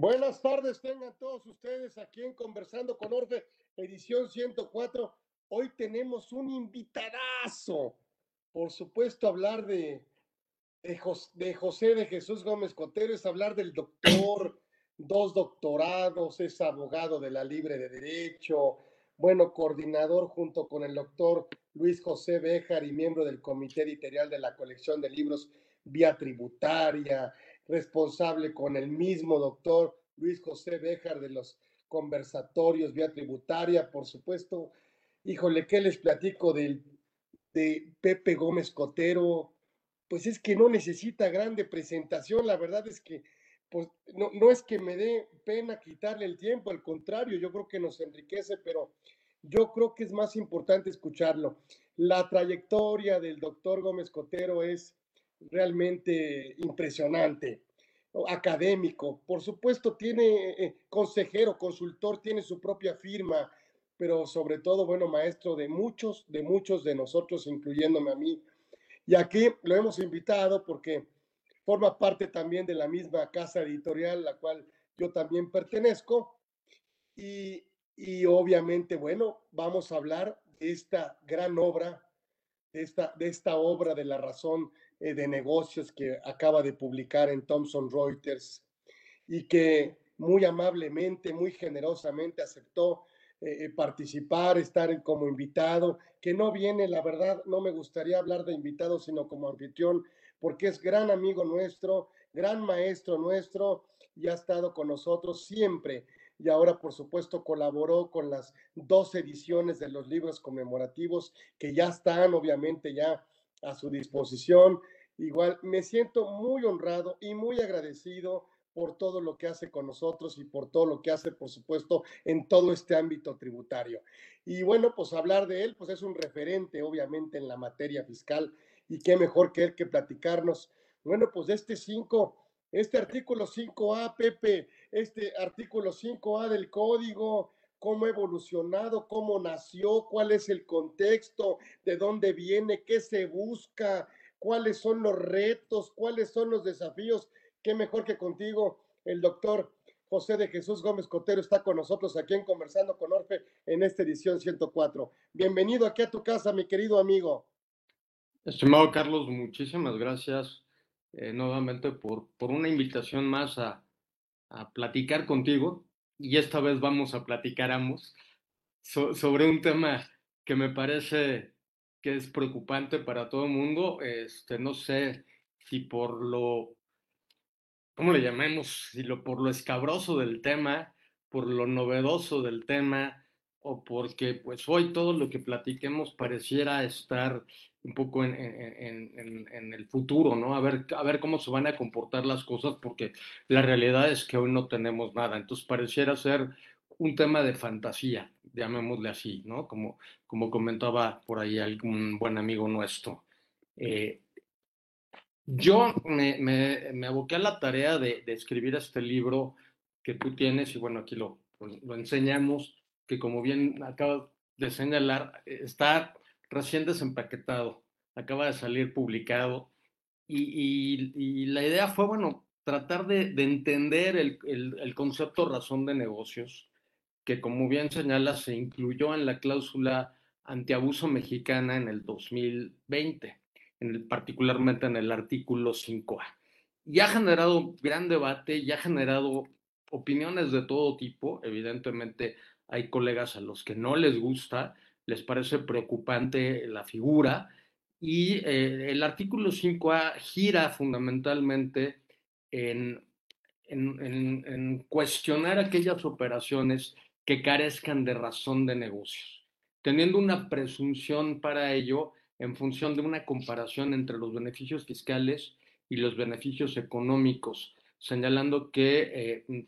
Buenas tardes, tengan todos ustedes aquí en Conversando con Orfe, edición 104. Hoy tenemos un invitadazo. Por supuesto, hablar de, de, José de Jesús Gómez Cotero es hablar del doctor, dos doctorados, es abogado de la Libre de Derecho, bueno, coordinador junto con el doctor Luis José Béjar y miembro del comité editorial de la colección de libros Vía Tributaria, responsable con el mismo doctor Luis José Béjar de los conversatorios vía tributaria, por supuesto. Híjole, ¿qué les platico del, de Pepe Gómez Cotero? Pues es que no necesita grande presentación, la verdad es que pues, no, no es que me dé pena quitarle el tiempo, al contrario, yo creo que nos enriquece, pero yo creo que es más importante escucharlo. La trayectoria del doctor Gómez Cotero es realmente impresionante, académico. Por supuesto, tiene eh, consejero, consultor, tiene su propia firma, pero sobre todo, bueno, maestro de muchos, de muchos de nosotros, incluyéndome a mí. Y aquí lo hemos invitado porque forma parte también de la misma casa editorial, la cual yo también pertenezco. Y, y obviamente, bueno, vamos a hablar de esta gran obra, de esta, de esta obra de la razón eh, de negocios que acaba de publicar en Thomson Reuters y que muy amablemente, muy generosamente aceptó eh, eh, participar, estar como invitado, que no viene, la verdad, no me gustaría hablar de invitado, sino como anfitrión, porque es gran amigo nuestro, gran maestro nuestro y ha estado con nosotros siempre. Y ahora, por supuesto, colaboró con las dos ediciones de los libros conmemorativos que ya están, obviamente, ya a su disposición. Igual me siento muy honrado y muy agradecido por todo lo que hace con nosotros y por todo lo que hace, por supuesto, en todo este ámbito tributario. Y bueno, pues hablar de él, pues es un referente, obviamente, en la materia fiscal y qué mejor que él que platicarnos. Bueno, pues este 5, este artículo 5A, Pepe, este artículo 5A del código, cómo ha evolucionado, cómo nació, cuál es el contexto, de dónde viene, qué se busca, cuáles son los retos, cuáles son los desafíos. Qué mejor que contigo, el doctor José de Jesús Gómez Cotero está con nosotros aquí en Conversando con Orfe en esta edición 104. Bienvenido aquí a tu casa, mi querido amigo. Estimado Carlos, muchísimas gracias eh, nuevamente por, por una invitación más a, a platicar contigo y esta vez vamos a platicar ambos sobre un tema que me parece que es preocupante para todo el mundo. Este, no sé si por lo, ¿cómo le llamemos? Si lo, por lo escabroso del tema, por lo novedoso del tema, o porque pues hoy todo lo que platiquemos pareciera estar un poco en, en, el futuro, ¿no? A ver, a ver cómo se van a comportar las cosas, porque la realidad es que hoy no tenemos nada. Entonces pareciera ser un tema de fantasía, llamémosle así, ¿no? Como, como comentaba por ahí algún buen amigo nuestro. Eh, yo me, me, me, aboqué a la tarea de, de, escribir este libro que tú tienes, y bueno, aquí lo, lo enseñamos, que como bien acabo de señalar, está recién desempaquetado, acaba de salir publicado y, la idea fue, bueno, tratar de, de entender el, concepto razón de negocios, que como bien señala, se incluyó en la cláusula antiabuso mexicana en el 2020, en particularmente en el artículo 5A. Y ha generado gran debate, y ha generado opiniones de todo tipo, evidentemente hay colegas a los que no les gusta, les parece preocupante la figura y eh, el artículo 5A gira fundamentalmente en, en, en, cuestionar aquellas operaciones que carezcan de razón de negocios, teniendo una presunción para ello en función de una comparación entre los beneficios fiscales y los beneficios económicos, señalando que eh,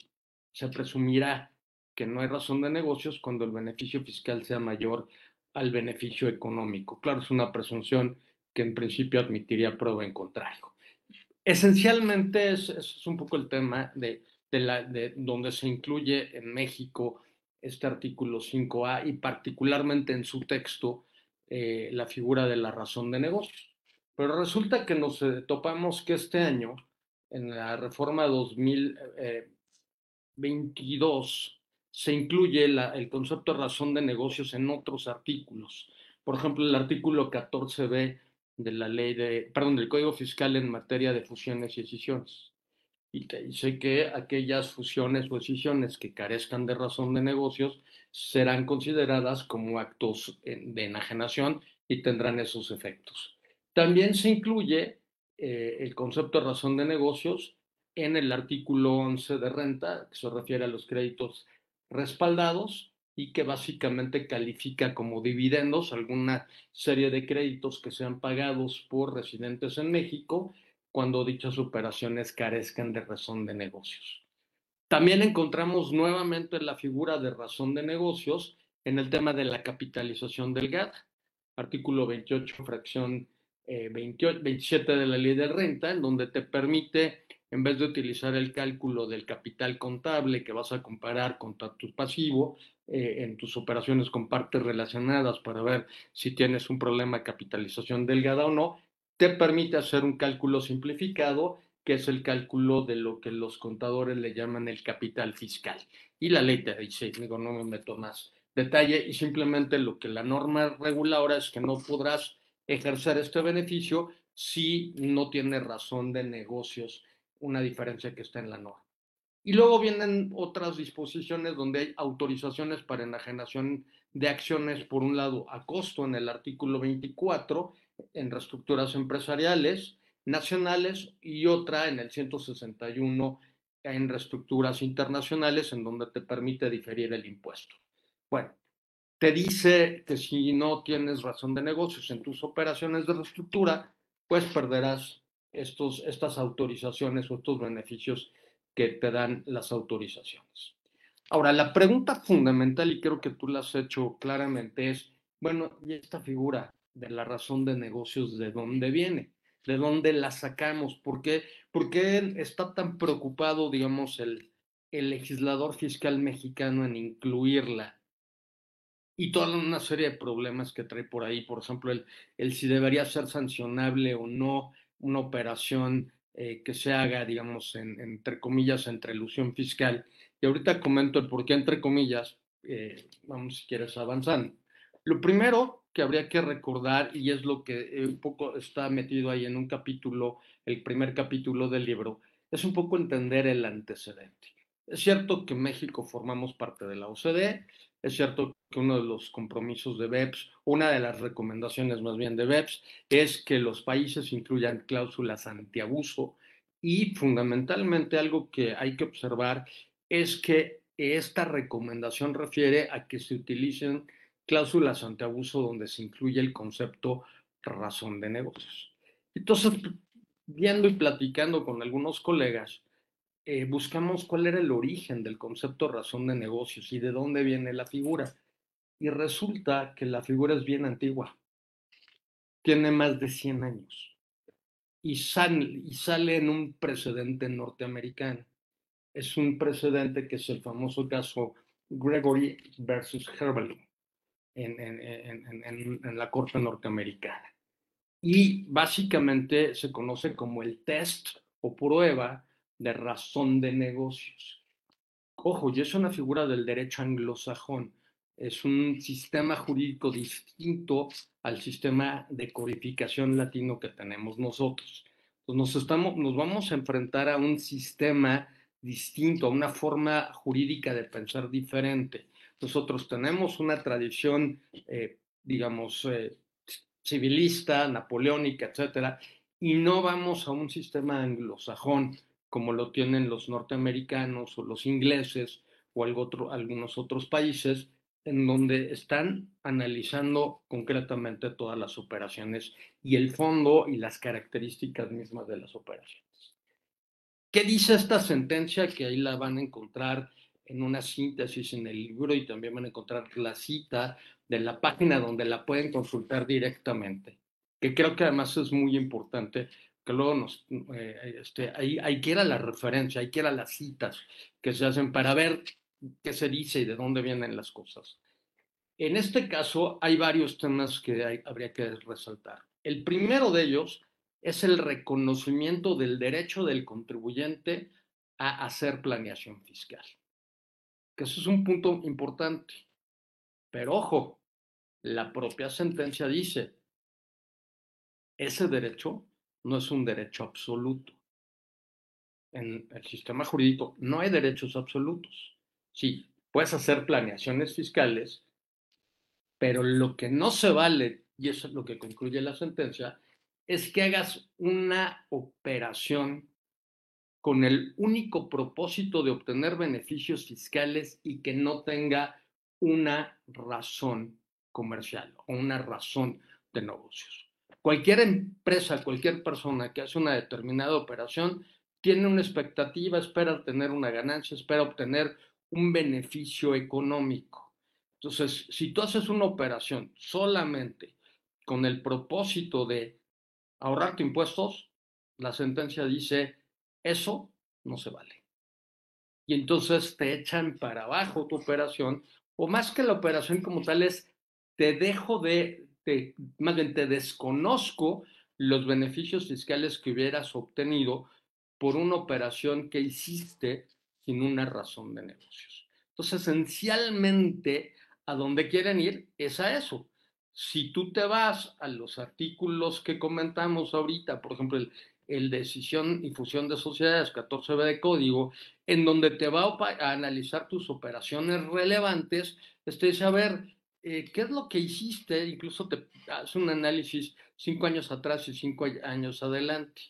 se presumirá que no hay razón de negocios cuando el beneficio fiscal sea mayor al beneficio económico. Claro, es una presunción que en principio admitiría prueba en contrario. Esencialmente es, un poco el tema de, de, la, de donde se incluye en México este artículo 5A y particularmente en su texto eh, la figura de la razón de negocios. Pero resulta que nos eh, topamos que este año, en la reforma 2000, eh, 22 se incluye el concepto de razón de negocios en otros artículos. Por ejemplo, el artículo 14b de la ley de, perdón, del Código Fiscal en materia de fusiones y escisiones. Y te dice que aquellas fusiones o escisiones que carezcan de razón de negocios serán consideradas como actos de enajenación y tendrán esos efectos. También se incluye eh, el concepto de razón de negocios en el artículo 11 de renta, que se refiere a los créditos respaldados y que básicamente califica como dividendos alguna serie de créditos que sean pagados por residentes en México cuando dichas operaciones carezcan de razón de negocios. También encontramos nuevamente la figura de razón de negocios en el tema de la capitalización del GAT, artículo 28, fracción 27 eh, de la ley de renta, en donde te permite, en vez de utilizar el cálculo del capital contable que vas a comparar contra tu pasivo eh, en tus operaciones con partes relacionadas para ver si tienes un problema de capitalización delgada o no, te permite hacer un cálculo simplificado que es el cálculo de lo que los contadores le llaman el capital fiscal. Y la ley te dice, digo, no me meto más detalle, y simplemente lo que la norma regula ahora es que no podrás ejercer este beneficio si no tiene razón de negocios, una diferencia que está en la norma. Y luego vienen otras disposiciones donde hay autorizaciones para enajenación de acciones, por un lado, a costo en el artículo 24, en reestructuras empresariales nacionales, y otra en el 161 en reestructuras internacionales, en donde te permite diferir el impuesto. Bueno, te dice que si no tienes razón de negocios en tus operaciones de reestructura, pues perderás estos, estas autorizaciones o estos beneficios que te dan las autorizaciones. Ahora, la pregunta fundamental, y creo que tú la has hecho claramente, es, bueno, ¿y esta figura de la razón de negocios de dónde viene? ¿De dónde la sacamos? ¿Por qué, por qué está tan preocupado, digamos, el, el legislador fiscal mexicano en incluirla y toda una serie de problemas que trae por ahí, por ejemplo, el, el si debería ser sancionable o no una operación eh, que se haga, digamos, entre comillas, entre ilusión fiscal. Y ahorita comento el por qué, entre comillas, eh, vamos si quieres avanzando. Lo primero que habría que recordar, y es lo que un poco está metido ahí en un capítulo, el primer capítulo del libro, es un poco entender el antecedente. Es cierto que México formamos parte de la OCDE, es cierto que uno de los compromisos de BEPS, una de las recomendaciones más bien de BEPS, es que los países incluyan cláusulas antiabuso y fundamentalmente algo que hay que observar es que esta recomendación refiere a que se utilicen cláusulas antiabuso donde se incluye el concepto razón de negocios. Entonces, viendo y platicando con algunos colegas, eh, buscamos cuál era el origen del concepto razón de negocios y de dónde viene la figura. Y resulta que la figura es bien antigua. Tiene más de 100 años. Y sale, y sale en un precedente norteamericano. Es un precedente que es el famoso caso Gregory versus Herbalife en, en, en la corte norteamericana. Y básicamente se conoce como el test o prueba de razón de negocios. Ojo, y es una figura del derecho anglosajón. Es un sistema jurídico distinto al sistema de codificación latino que tenemos nosotros. nos, estamos, nos vamos a enfrentar a un sistema distinto, a una forma jurídica de pensar diferente. Nosotros tenemos una tradición, eh, digamos, eh, civilista, napoleónica, etcétera, y no vamos a un sistema anglosajón como lo tienen los norteamericanos o los ingleses o algunos otros países, en donde están analizando concretamente todas las operaciones y el fondo y las características mismas de las operaciones. ¿Qué dice esta sentencia? Que ahí la van a encontrar en una síntesis en el libro y también van a encontrar la cita de la página donde la pueden consultar directamente, que creo que además es muy importante que luego nos, eh, este, hay, hay que ir la referencia, hay que ir las citas que se hacen para ver qué se dice y de dónde vienen las cosas. En este caso hay varios temas que habría que resaltar. El primero de ellos es el reconocimiento del derecho del contribuyente a hacer planeación fiscal. que eso es un punto importante. Pero ojo, la propia sentencia dice, ese derecho no es un derecho absoluto. En el sistema jurídico no hay derechos absolutos. Sí, puedes hacer planeaciones fiscales, pero lo que no se vale, y eso es lo que concluye la sentencia, es que hagas una operación con el único propósito de obtener beneficios fiscales y que no tenga una razón comercial o una razón de negocios. Cualquier empresa, cualquier persona que hace una determinada operación tiene una expectativa, espera obtener una ganancia, espera obtener un beneficio económico. Entonces, si tú haces una operación solamente con el propósito de ahorrarte impuestos, la sentencia dice, eso no se vale. Y entonces te echan para abajo tu operación, o más que la operación como tal es, te dejo de, más bien te desconozco los beneficios fiscales que hubieras obtenido por una operación que hiciste sin una razón de negocios. Entonces, esencialmente, a donde quieren ir es a eso. Si tú te vas a los artículos que comentamos ahorita, por ejemplo, el, decisión y fusión de sociedades 14b de código, en donde te va a, analizar tus operaciones relevantes, este dice, a ver, eh, ¿qué es lo que hiciste? Incluso te hace un análisis cinco años atrás y cinco años adelante.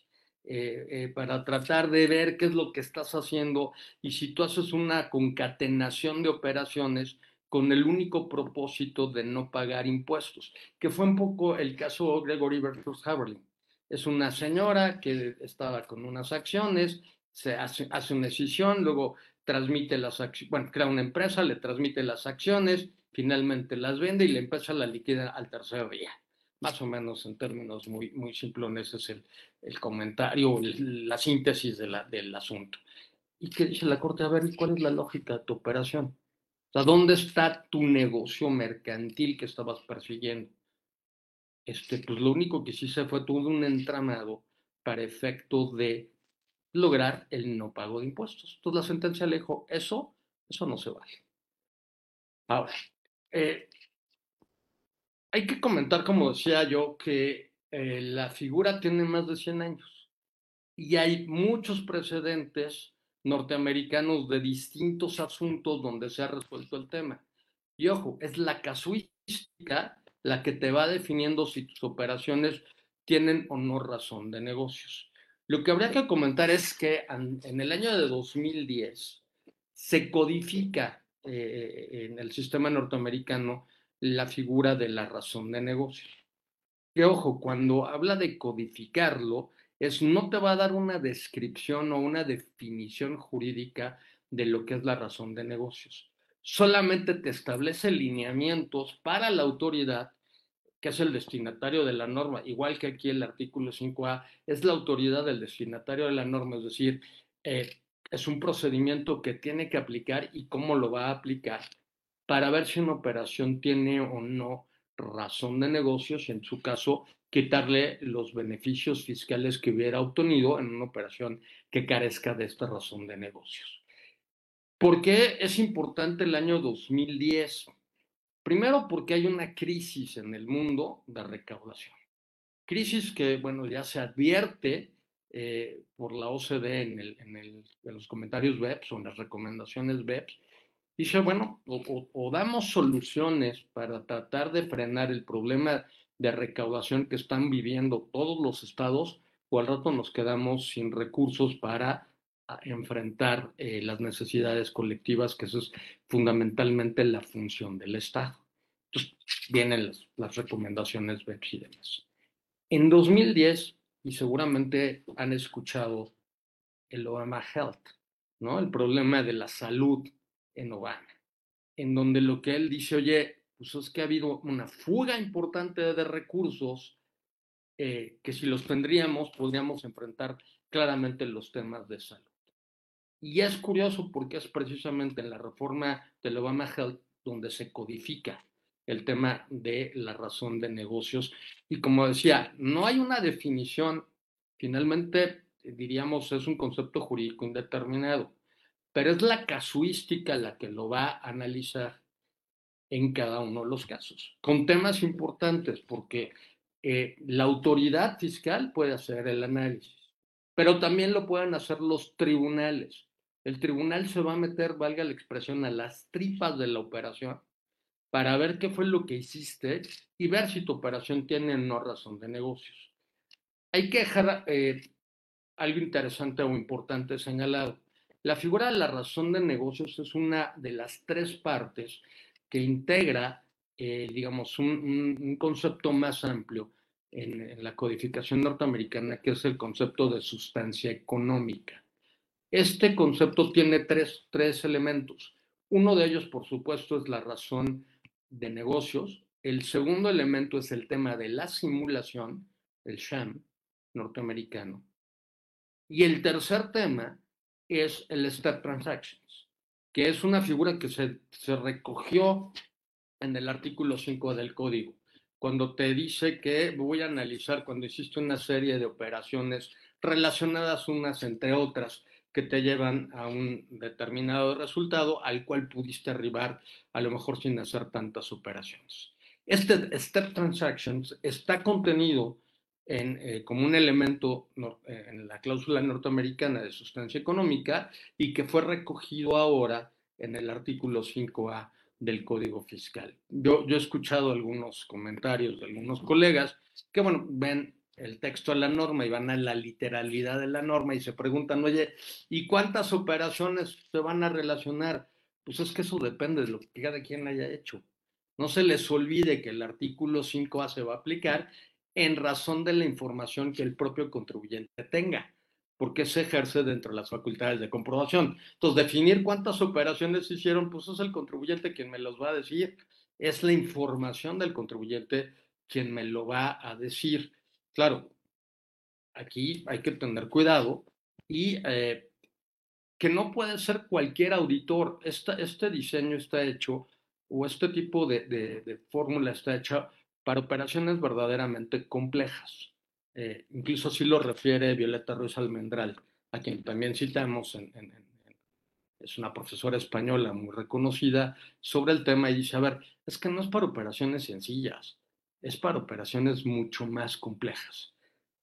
Eh, eh, para tratar de ver qué es lo que estás haciendo y si tú haces una concatenación de operaciones con el único propósito de no pagar impuestos, que fue un poco el caso Gregory versus Haberlin. Es una señora que estaba con unas acciones, se hace, una decisión, luego transmite las acciones, bueno, crea una empresa, le transmite las acciones, finalmente las vende y la empresa la liquida al tercer día. Más o menos en términos muy, muy simplones es el, el comentario, la síntesis del asunto. ¿Y qué dice la Corte? A ver, ¿cuál es la lógica de tu operación? O sea, ¿dónde está tu negocio mercantil que estabas persiguiendo? este, pues lo único que sí fue todo un entramado para efecto de lograr el no pago de impuestos. Entonces la sentencia le dijo, eso, eso no se vale. Ahora, eh, hay que comentar, como decía yo, que eh, la figura tiene más de 100 años y hay muchos precedentes norteamericanos de distintos asuntos donde se ha resuelto el tema. Y ojo, es la casuística la que te va definiendo si tus operaciones tienen o no razón de negocios. Lo que habría que comentar es que en el año de 2010 se codifica eh, en el sistema norteamericano la figura de la razón de negocios. Que ojo, cuando habla de codificarlo, es no te va a dar una descripción o una definición jurídica de lo que es la razón de negocios solamente te establece lineamientos para la autoridad, que es el destinatario de la norma, igual que aquí el artículo 5A, es la autoridad del destinatario de la norma, es decir, eh, es un procedimiento que tiene que aplicar y cómo lo va a aplicar para ver si una operación tiene o no razón de negocios en su caso quitarle los beneficios fiscales que hubiera obtenido en una operación que carezca de esta razón de negocios. ¿Por qué es importante el año 2010? Primero porque hay una crisis en el mundo de recaudación. Crisis que, bueno, ya se advierte eh, por la OCDE en, en, los comentarios BEPS o en las recomendaciones BEPS. Dice, bueno, o damos soluciones para tratar de frenar el problema de recaudación que están viviendo todos los estados, o al rato nos quedamos sin recursos para enfrentar eh, las necesidades colectivas, que eso es fundamentalmente la función del Estado. Entonces, vienen las, las recomendaciones BEPS y demás. En 2010, y seguramente han escuchado el Obama Health, ¿no? El problema de la salud en Obama, en donde lo que él dice, oye, pues es que ha habido una fuga importante de recursos eh, que si los tendríamos, podríamos enfrentar claramente los temas de salud. Y es curioso porque es precisamente en la reforma del Obama Health donde se codifica el tema de la razón de negocios. Y como decía, no hay una definición, finalmente diríamos es un concepto jurídico indeterminado, pero es la casuística la que lo va a analizar en cada uno de los casos, con temas importantes, porque eh, la autoridad fiscal puede hacer el análisis, pero también lo pueden hacer los tribunales. El tribunal se va a meter, valga la expresión, a las tripas de la operación para ver qué fue lo que hiciste y ver si tu operación tiene no razón de negocios. Hay que dejar eh, algo interesante o importante señalado. La figura de la razón de negocios es una de las tres partes que integra, eh, digamos, un, concepto más amplio en, la codificación norteamericana, que es el concepto de sustancia económica. Este concepto tiene tres, tres elementos. Uno de ellos, por supuesto, es la razón de negocios. El segundo elemento es el tema de la simulación, el sham norteamericano. Y el tercer tema es el Step Transactions, que es una figura que se, se recogió en el artículo 5 del código, cuando te dice que voy a analizar cuando hiciste una serie de operaciones relacionadas unas entre otras que te llevan a un determinado resultado al cual pudiste arribar a lo mejor sin hacer tantas operaciones. Este Step Transactions está contenido eh, como un elemento eh, en la cláusula norteamericana de sustancia económica y que fue recogido ahora en el artículo 5A del Código Fiscal. Yo, yo he escuchado algunos comentarios de algunos colegas que, bueno, ven el texto de la norma y van a la literalidad de la norma y se preguntan, oye, ¿y cuántas operaciones se van a relacionar? Pues es que eso depende de lo que cada quien haya hecho. No se les olvide que el artículo 5A se va a aplicar en razón de la información que el propio contribuyente tenga, porque se ejerce dentro de las facultades de comprobación. Entonces, definir cuántas operaciones hicieron, pues es el contribuyente quien me los va a decir, es la información del contribuyente quien me lo va a decir. Claro, aquí hay que tener cuidado y eh, que no puede ser cualquier auditor. este diseño está hecho o este tipo de, de fórmula está hecha para operaciones verdaderamente complejas. Eh, incluso así lo refiere Violeta Ruiz Almendral, a quien también citamos, es una profesora española muy reconocida sobre el tema y dice, a ver, es que no es para operaciones sencillas, es para operaciones mucho más complejas.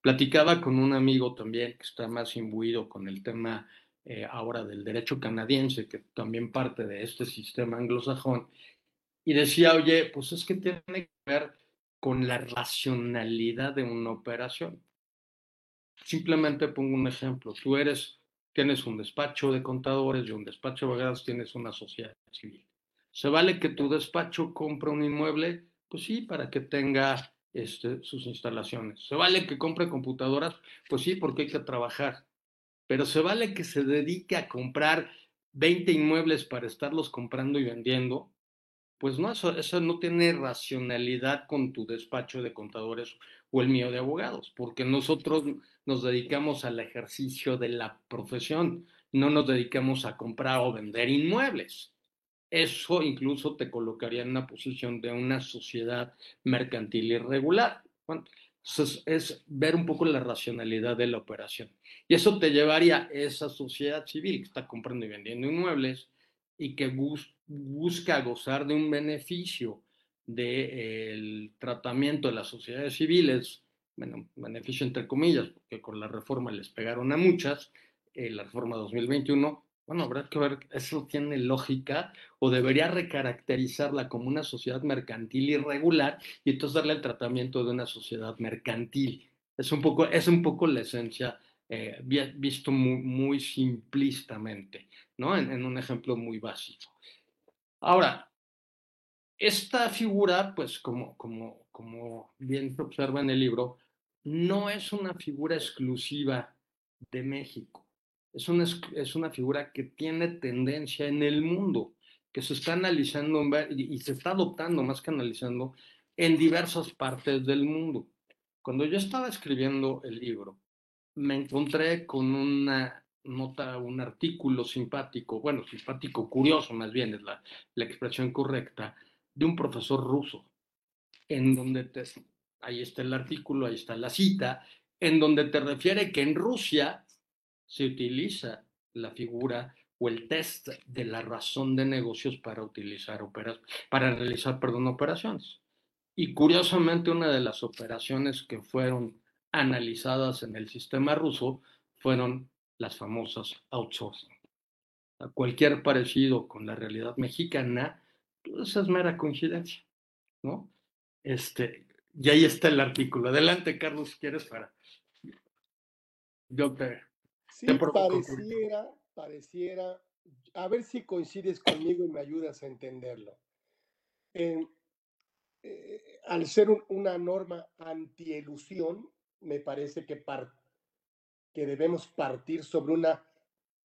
Platicaba con un amigo también que está más imbuido con el tema eh, ahora del derecho canadiense, que también parte de este sistema anglosajón, y decía, oye, pues es que tiene que ver con la racionalidad de una operación. Simplemente pongo un ejemplo. Tú eres, tienes un despacho de contadores y un despacho de abogados tienes una sociedad civil. ¿Se vale que tu despacho compre un inmueble? Pues sí, para que tenga este, sus instalaciones. ¿Se vale que compre computadoras? Pues sí, porque hay que trabajar. Pero ¿se vale que se dedique a comprar 20 inmuebles para estarlos comprando y vendiendo? Pues no, eso, no tiene racionalidad con tu despacho de contadores o el mío de abogados, porque nosotros nos dedicamos al ejercicio de la profesión, no nos dedicamos a comprar o vender inmuebles. Eso incluso te colocaría en una posición de una sociedad mercantil irregular. entonces es ver un poco la racionalidad de la operación. Y eso te llevaría a esa sociedad civil que está comprando y vendiendo inmuebles y que busca gozar de un beneficio del tratamiento de las sociedades civiles, bueno, beneficio entre comillas, porque con la reforma les pegaron a muchas, eh, la reforma 2021, bueno, habrá que ver, eso tiene lógica o debería recaracterizarla como una sociedad mercantil irregular y entonces darle el tratamiento de una sociedad mercantil. Es un poco, es un poco la esencia eh, visto muy, muy simplistamente, ¿no? En, un ejemplo muy básico. Ahora, esta figura, pues como, como, como bien se observa en el libro, no es una figura exclusiva de México. Es una, es una figura que tiene tendencia en el mundo, que se está analizando y se está adoptando más que analizando en diversas partes del mundo. Cuando yo estaba escribiendo el libro, me encontré con una nota, un artículo simpático, bueno, simpático, curioso más bien es la, expresión correcta, de un profesor ruso, en donde te, ahí está el artículo, ahí está la cita, en donde te refiere que en Rusia se utiliza la figura o el test de la razón de negocios para utilizar para realizar, perdón, operaciones. Y curiosamente, una de las operaciones que fueron analizadas en el sistema ruso fueron las famosas outsourcing. Cualquier parecido con la realidad mexicana, pues es mera coincidencia, ¿no? Este, y ahí está el artículo. Adelante, Carlos, si quieres para. Yo te. Sí, pareciera, pareciera. A ver si coincides conmigo y me ayudas a entenderlo. Eh, al ser una norma antielusión, me parece que, que debemos partir sobre una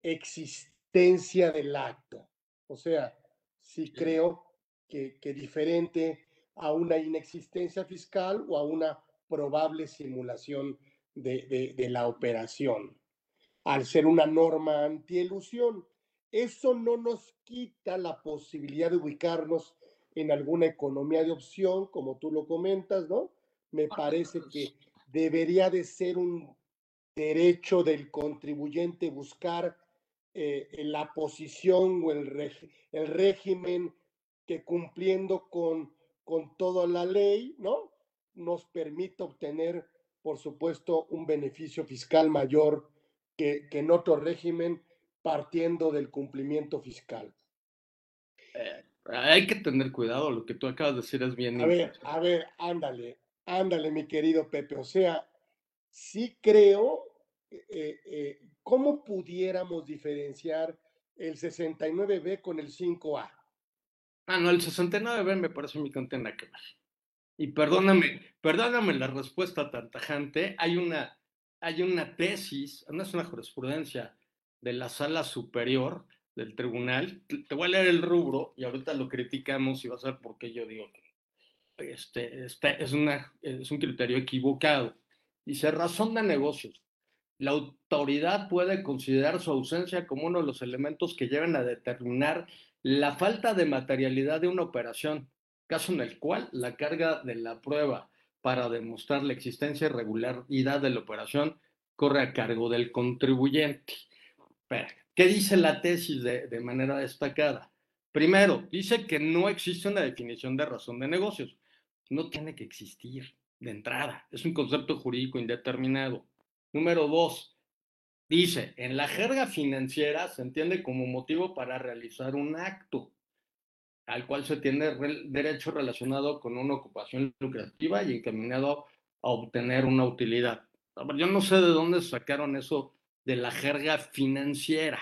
existencia del acto. O sea, sí creo que, que diferente a una inexistencia fiscal o a una probable simulación de, de, la operación, al ser una norma antielusión. Eso no nos quita la posibilidad de ubicarnos en alguna economía de opción, como tú lo comentas, ¿no? Me parece que debería de ser un derecho del contribuyente buscar eh, la posición o el, el régimen que cumpliendo con con toda la ley, ¿no? Nos permite obtener, por supuesto, un beneficio fiscal mayor que, en otro régimen partiendo del cumplimiento fiscal. Eh, hay que tener cuidado, lo que tú acabas de decir es bien. A ver, a ver, ándale, ándale, mi querido Pepe. O sea, sí creo, eh, eh, ¿cómo pudiéramos diferenciar el 69B con el 5A? Ah, no, el 69B me parece mi contena que ver. Y perdóname, perdóname la respuesta tan tajante. Hay una, hay una tesis, no es una jurisprudencia de la sala superior del tribunal. Te voy a leer el rubro y ahorita lo criticamos y vas a ver por qué yo digo que este, es, una, es un criterio equivocado. Dice, razón de negocios. La autoridad puede considerar su ausencia como uno de los elementos que lleven a determinar la falta de materialidad de una operación, caso en el cual la carga de la prueba para demostrar la existencia y regularidad de la operación corre a cargo del contribuyente. ¿Qué dice la tesis de, de manera destacada? Primero, dice que no existe una definición de razón de negocios. No tiene que existir de entrada. Es un concepto jurídico indeterminado. Número dos, Dice, en la jerga financiera se entiende como motivo para realizar un acto al cual se tiene derecho relacionado con una ocupación lucrativa y encaminado a obtener una utilidad. Yo no sé de dónde sacaron eso de la jerga financiera.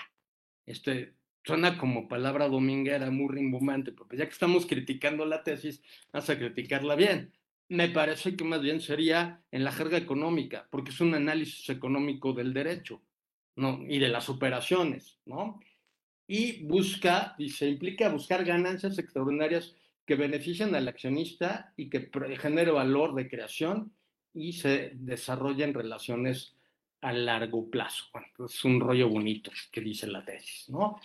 Este, suena como palabra dominguera, muy rimbombante, porque ya que estamos criticando la tesis, vamos a criticarla bien. Me parece que más bien sería en la jerga económica, porque es un análisis económico del derecho. ¿no? y de las operaciones, ¿no? Y busca, y se implica buscar ganancias extraordinarias que beneficien al accionista y que genere valor de creación y se desarrollen relaciones a largo plazo. Bueno, es un rollo bonito que dice la tesis, ¿no?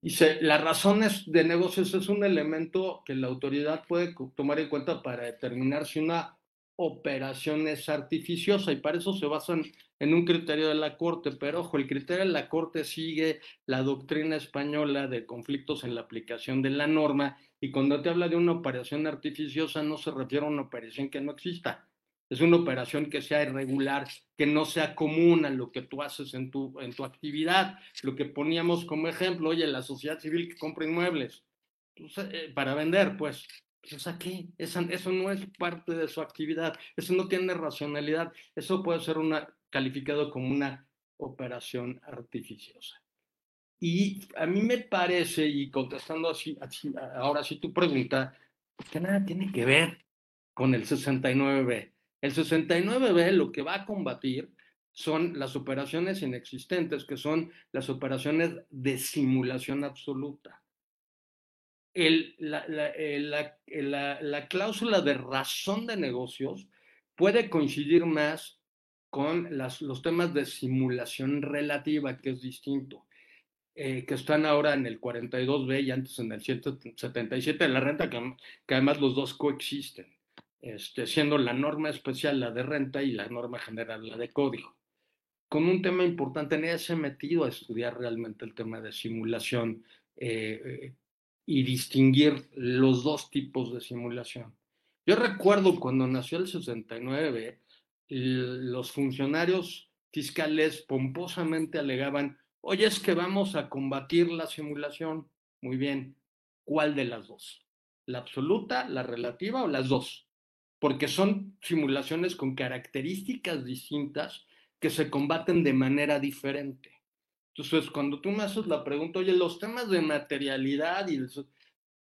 Dice, las razones de negocios es un elemento que la autoridad puede tomar en cuenta para determinar si una operación es artificiosa y para eso se basan en un criterio de la Corte, pero ojo, el criterio de la Corte sigue la doctrina española de conflictos en la aplicación de la norma y cuando te habla de una operación artificiosa no se refiere a una operación que no exista, es una operación que sea irregular, que no sea común a lo que tú haces en tu, en tu actividad. Lo que poníamos como ejemplo, oye, la sociedad civil que compra inmuebles pues, eh, para vender, pues o sea, ¿qué? Eso, eso no es parte de su actividad, eso no tiene racionalidad, eso puede ser una, calificado como una operación artificiosa. Y a mí me parece, y contestando así, ahora sí tu pregunta, que nada tiene que ver con el 69B. El 69B lo que va a combatir son las operaciones inexistentes, que son las operaciones de simulación absoluta. La, la, cláusula de razón de negocios puede coincidir más con los temas de simulación relativa, que es distinto, eh, que están ahora en el 42B y antes en el 177 de la renta, que además los dos coexisten, este, siendo la norma especial la de renta y la norma general la de código. con un tema importante, nadie se ha metido a estudiar realmente el tema de simulación eh, y distinguir los dos tipos de simulación. Yo recuerdo cuando nació el 69, los funcionarios fiscales pomposamente alegaban, oye, es que vamos a combatir la simulación. Muy bien, ¿cuál de las dos? ¿La absoluta, la relativa o las dos? Porque son simulaciones con características distintas que se combaten de manera diferente. Entonces, cuando tú me haces la pregunta, oye, los temas de materialidad y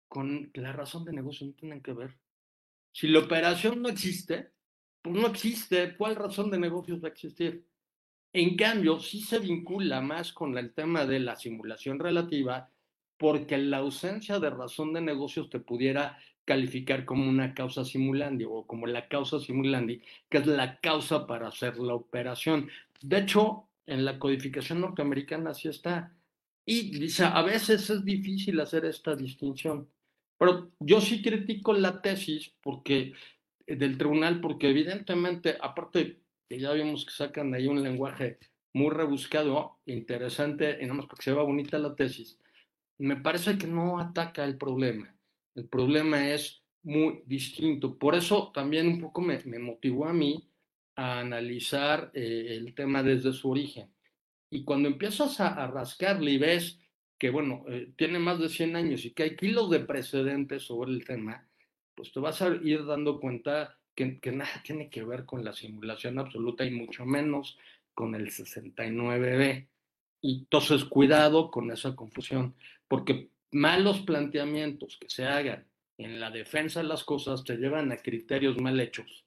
con la razón de negocio no tienen que ver. Si la operación no existe, pues no existe. ¿Cuál razón de negocio va a existir? En cambio, sí se vincula más con el tema de la simulación relativa, porque la ausencia de razón de negocios te pudiera calificar como una causa simulandi o como la causa simulandi, que es la causa para hacer la operación. De hecho, en la codificación norteamericana sí está. Y dice, a veces es difícil hacer esta distinción. Pero yo sí critico la tesis porque eh, del tribunal, porque evidentemente, aparte que ya vimos que sacan ahí un lenguaje muy rebuscado, interesante, y nada más porque se va bonita la tesis, me parece que no ataca el problema. El problema es muy distinto. Por eso también un poco me, motivó a mí a analizar eh, el tema desde su origen. Y cuando empiezas a, a rascarle y ves que, bueno, eh, tiene más de 100 años y que hay kilos de precedentes sobre el tema, pues te vas a ir dando cuenta que, que nada tiene que ver con la simulación absoluta y mucho menos con el 69B. Y entonces cuidado con esa confusión, porque malos planteamientos que se hagan en la defensa de las cosas te llevan a criterios mal hechos,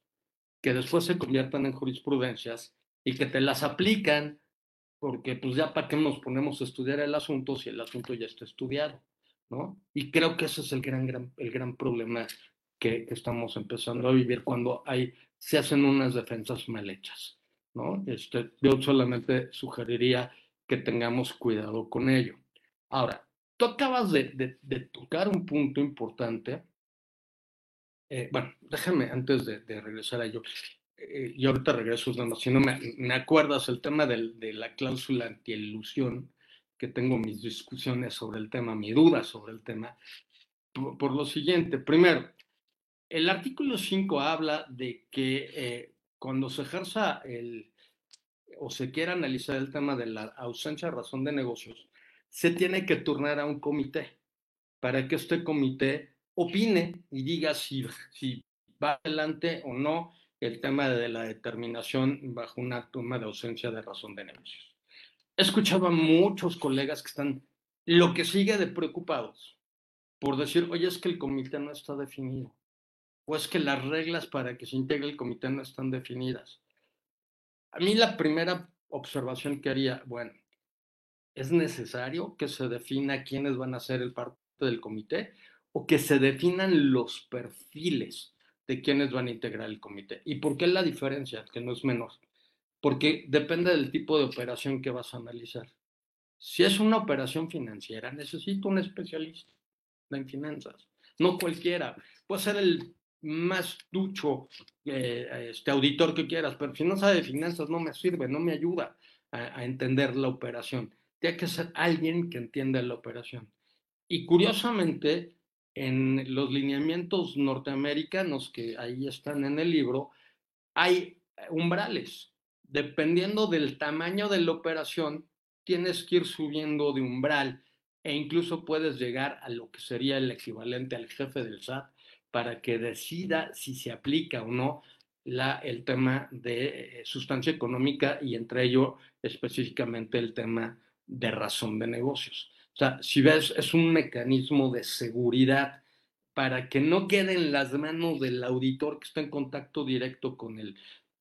que después se conviertan en jurisprudencias y que te las aplican porque pues ya para qué nos ponemos a estudiar el asunto si el asunto ya está estudiado, ¿no? Y creo que ese es el gran, el gran problema que, estamos empezando a vivir cuando hay, se hacen unas defensas mal hechas, ¿no? Este, yo solamente sugeriría que tengamos cuidado con ello. Ahora, tú acabas de, tocar un punto importante. Eh, bueno, déjame antes de, regresar a ello. Eh, y ahorita regreso, si no me, acuerdas el tema de la cláusula antielusión, que tengo mis discusiones sobre el tema, mi duda sobre el tema, por, lo siguiente. Primero, el artículo 5 habla de que eh, cuando se ejerza el, o se quiera analizar el tema de la ausencia de razón de negocios, se tiene que turnar a un comité para que este comité opine y diga si, va adelante o no el tema de la determinación bajo una toma de ausencia de razón de negocios. He escuchado a muchos colegas que están lo que sigue de preocupados por decir, oye, es que el comité no está definido, o es que las reglas para que se integre el comité no están definidas. A mí la primera observación que haría, bueno, ¿es necesario que se defina quiénes van a ser el parte del comité o que se definan los perfiles de quiénes van a integrar el comité. ¿Y por qué la diferencia? Que no es menor. Porque depende del tipo de operación que vas a analizar. Si es una operación financiera, necesito un especialista en finanzas. No cualquiera. Puede ser el más ducho eh, este auditor que quieras, pero si no sabe de finanzas no me sirve, no me ayuda a entender la operación. Tiene que ser alguien que entienda la operación. Y curiosamente, en los lineamientos norteamericanos que ahí están en el libro, hay umbrales. Dependiendo del tamaño de la operación, tienes que ir subiendo de umbral e incluso puedes llegar a lo que sería el equivalente al jefe del SAT para que decida si se aplica o no la, el tema de eh, sustancia económica y entre ello específicamente el tema de razón de negocios. O sea, si ves, es un mecanismo de seguridad para que no quede en las manos del auditor que está en contacto directo con el,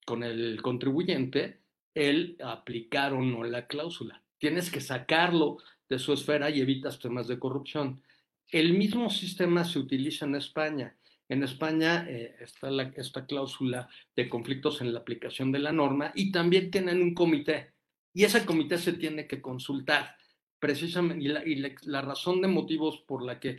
con el contribuyente el aplicar o no la cláusula. Tienes que sacarlo de su esfera y evitas temas de corrupción. El mismo sistema se utiliza en España. En España eh, está la, esta cláusula de conflictos en la aplicación de la norma y también tienen un comité. Y ese comité se tiene que consultar precisamente, y la, razón de motivos por la que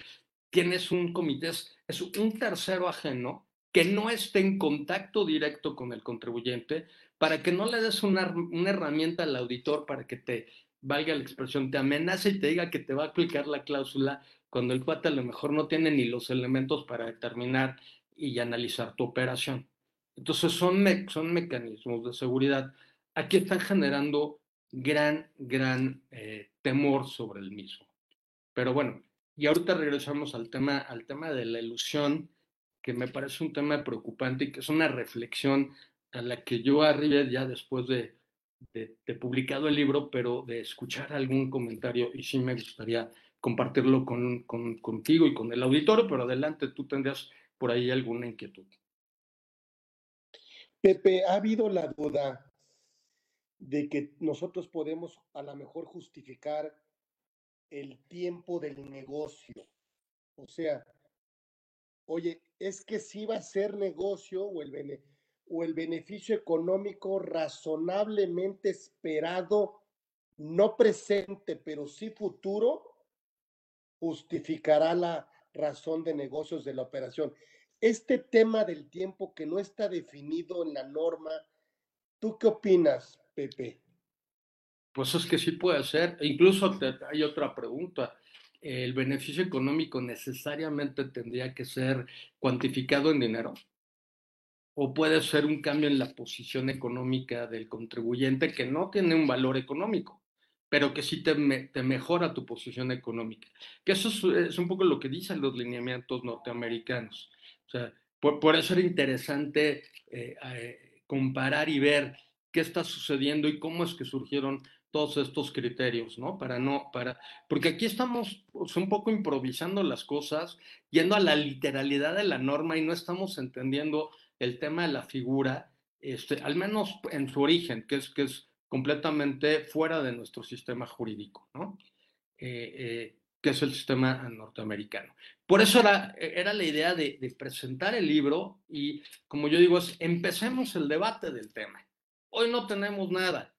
tienes un comité es, un tercero ajeno que no esté en contacto directo con el contribuyente, para que no le des una, una herramienta al auditor para que te, valga la expresión, te amenace y te diga que te va a aplicar la cláusula cuando el cuate a lo mejor no tiene ni los elementos para determinar y analizar tu operación. Entonces son, son mecanismos de seguridad. Aquí están generando gran, gran eh, temor sobre el mismo. Pero bueno, y ahorita regresamos al tema, al tema de la ilusión, que me parece un tema preocupante y que es una reflexión a la que yo arribé ya después de, de, publicado el libro, pero de escuchar algún comentario y sí me gustaría compartirlo con, con, contigo y con el auditorio, pero adelante, tú tendrías por ahí alguna inquietud. Pepe, ha habido la duda de que nosotros podemos a lo mejor justificar el tiempo del negocio. O sea, oye, es que si va a ser negocio o el, o el beneficio económico razonablemente esperado, no presente, pero sí futuro, justificará la razón de negocios de la operación. Este tema del tiempo que no está definido en la norma, ¿tú qué opinas, Pepe? Pues es que sí puede ser. Incluso hay otra pregunta. ¿El beneficio económico necesariamente tendría que ser cuantificado en dinero? ¿O puede ser un cambio en la posición económica del contribuyente que no tiene un valor económico, pero que sí te, te mejora tu posición económica? Que eso es, un poco lo que dicen los lineamientos norteamericanos. O sea, por, eso era interesante eh, eh, comparar y ver qué está sucediendo y cómo es que surgieron todos estos criterios, ¿no? Para no, para, porque aquí estamos pues, un poco improvisando las cosas, yendo a la literalidad de la norma y no estamos entendiendo el tema de la figura, este, al menos en su origen, que es, que es completamente fuera de nuestro sistema jurídico, ¿no? Eh, eh, que es el sistema norteamericano. Por eso era, era la idea de, de presentar el libro y, como yo digo, es, empecemos el debate del tema. Hoy no tenemos nada,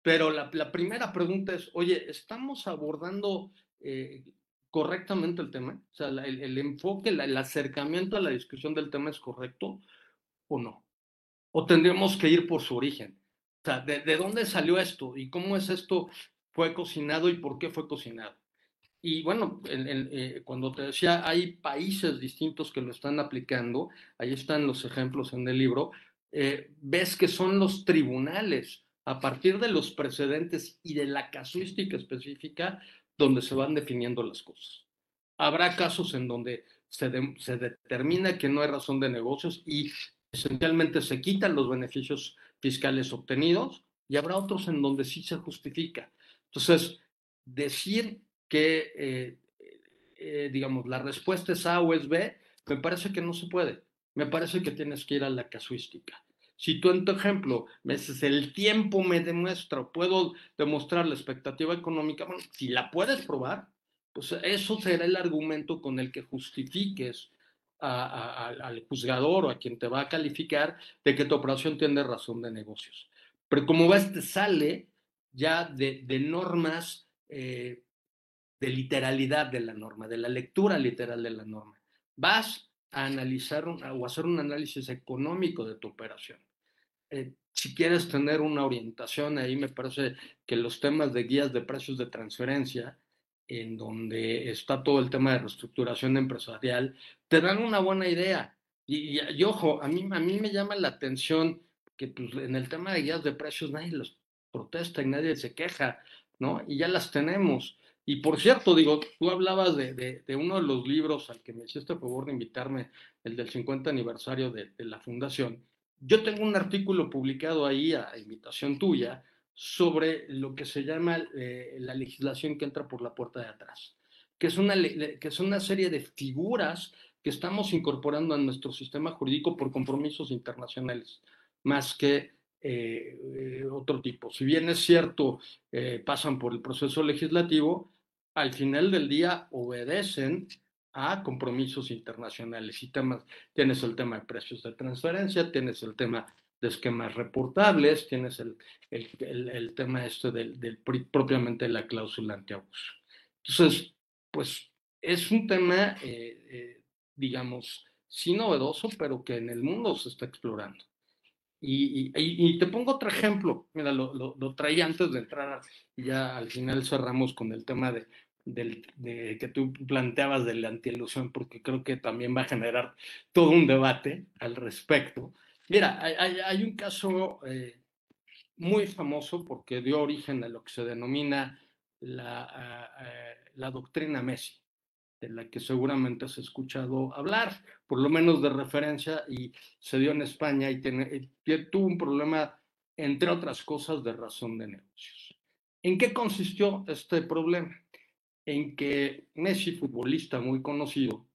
pero la, primera pregunta es, oye, ¿estamos abordando eh, correctamente el tema? O sea, el, enfoque, el acercamiento a la discusión del tema es correcto o no? ¿O tendríamos que ir por su origen? O sea, ¿de, dónde salió esto? ¿Y cómo es esto? ¿Fue cocinado y por qué fue cocinado? Y bueno, eh, cuando te decía, hay países distintos que lo están aplicando, ahí están los ejemplos en el libro, eh, ves que son los tribunales a partir de los precedentes y de la casuística específica donde se van definiendo las cosas. Habrá casos en donde se, determina que no hay razón de negocios y esencialmente se quitan los beneficios fiscales obtenidos y habrá otros en donde sí se justifica. Entonces, decir que, eh, eh, digamos, la respuesta es A o es B, me parece que no se puede. Me parece que tienes que ir a la casuística. Si tú en tu ejemplo me dices, el tiempo me demuestra, puedo demostrar la expectativa económica, bueno, si la puedes probar, pues eso será el argumento con el que justifiques al juzgador o a quien te va a calificar de que tu operación tiene razón de negocios. Pero como ves, te sale ya de, normas, eh, de literalidad de la norma, de la lectura literal de la norma. Vas a analizar o hacer un análisis económico de tu operación. Eh, si quieres tener una orientación, ahí me parece que los temas de guías de precios de transferencia, en donde está todo el tema de reestructuración empresarial, te dan una buena idea. Y, ojo, a mí, a mí me llama la atención que pues, en el tema de guías de precios nadie los protesta y nadie se queja, ¿no? Y ya las tenemos. Y por cierto, digo, tú hablabas de, uno de los libros al que me hiciste el favor de invitarme, el del 50 aniversario de, la fundación. Yo tengo un artículo publicado ahí a invitación tuya sobre lo que se llama eh, la legislación que entra por la puerta de atrás, que es, una, que es una serie de figuras que estamos incorporando a nuestro sistema jurídico por compromisos internacionales, más que eh, eh, otro tipo. Si bien es cierto, pasan por el proceso legislativo, al final del día obedecen a compromisos internacionales y temas. Tienes el tema de precios de transferencia, tienes el tema de esquemas reportables, tienes el, el, tema este del, propiamente la cláusula antiabuso. Entonces, pues es un tema, eh, eh, digamos, sí novedoso, pero que en el mundo se está explorando. Y, y, te pongo otro ejemplo, mira, lo, lo, lo, traía antes de entrar y ya al final cerramos con el tema de, del, de, que tú planteabas de la antielusión, porque creo que también va a generar todo un debate al respecto. Mira, hay, hay, hay un caso eh, muy famoso porque dio origen a lo que se denomina la, uh, la doctrina Messi de la que seguramente has escuchado hablar, por lo menos de referencia, y se dio en España y, tiene, y tuvo un problema, entre otras cosas, de razón de negocios. ¿En qué consistió este problema? En que Messi, futbolista muy conocido,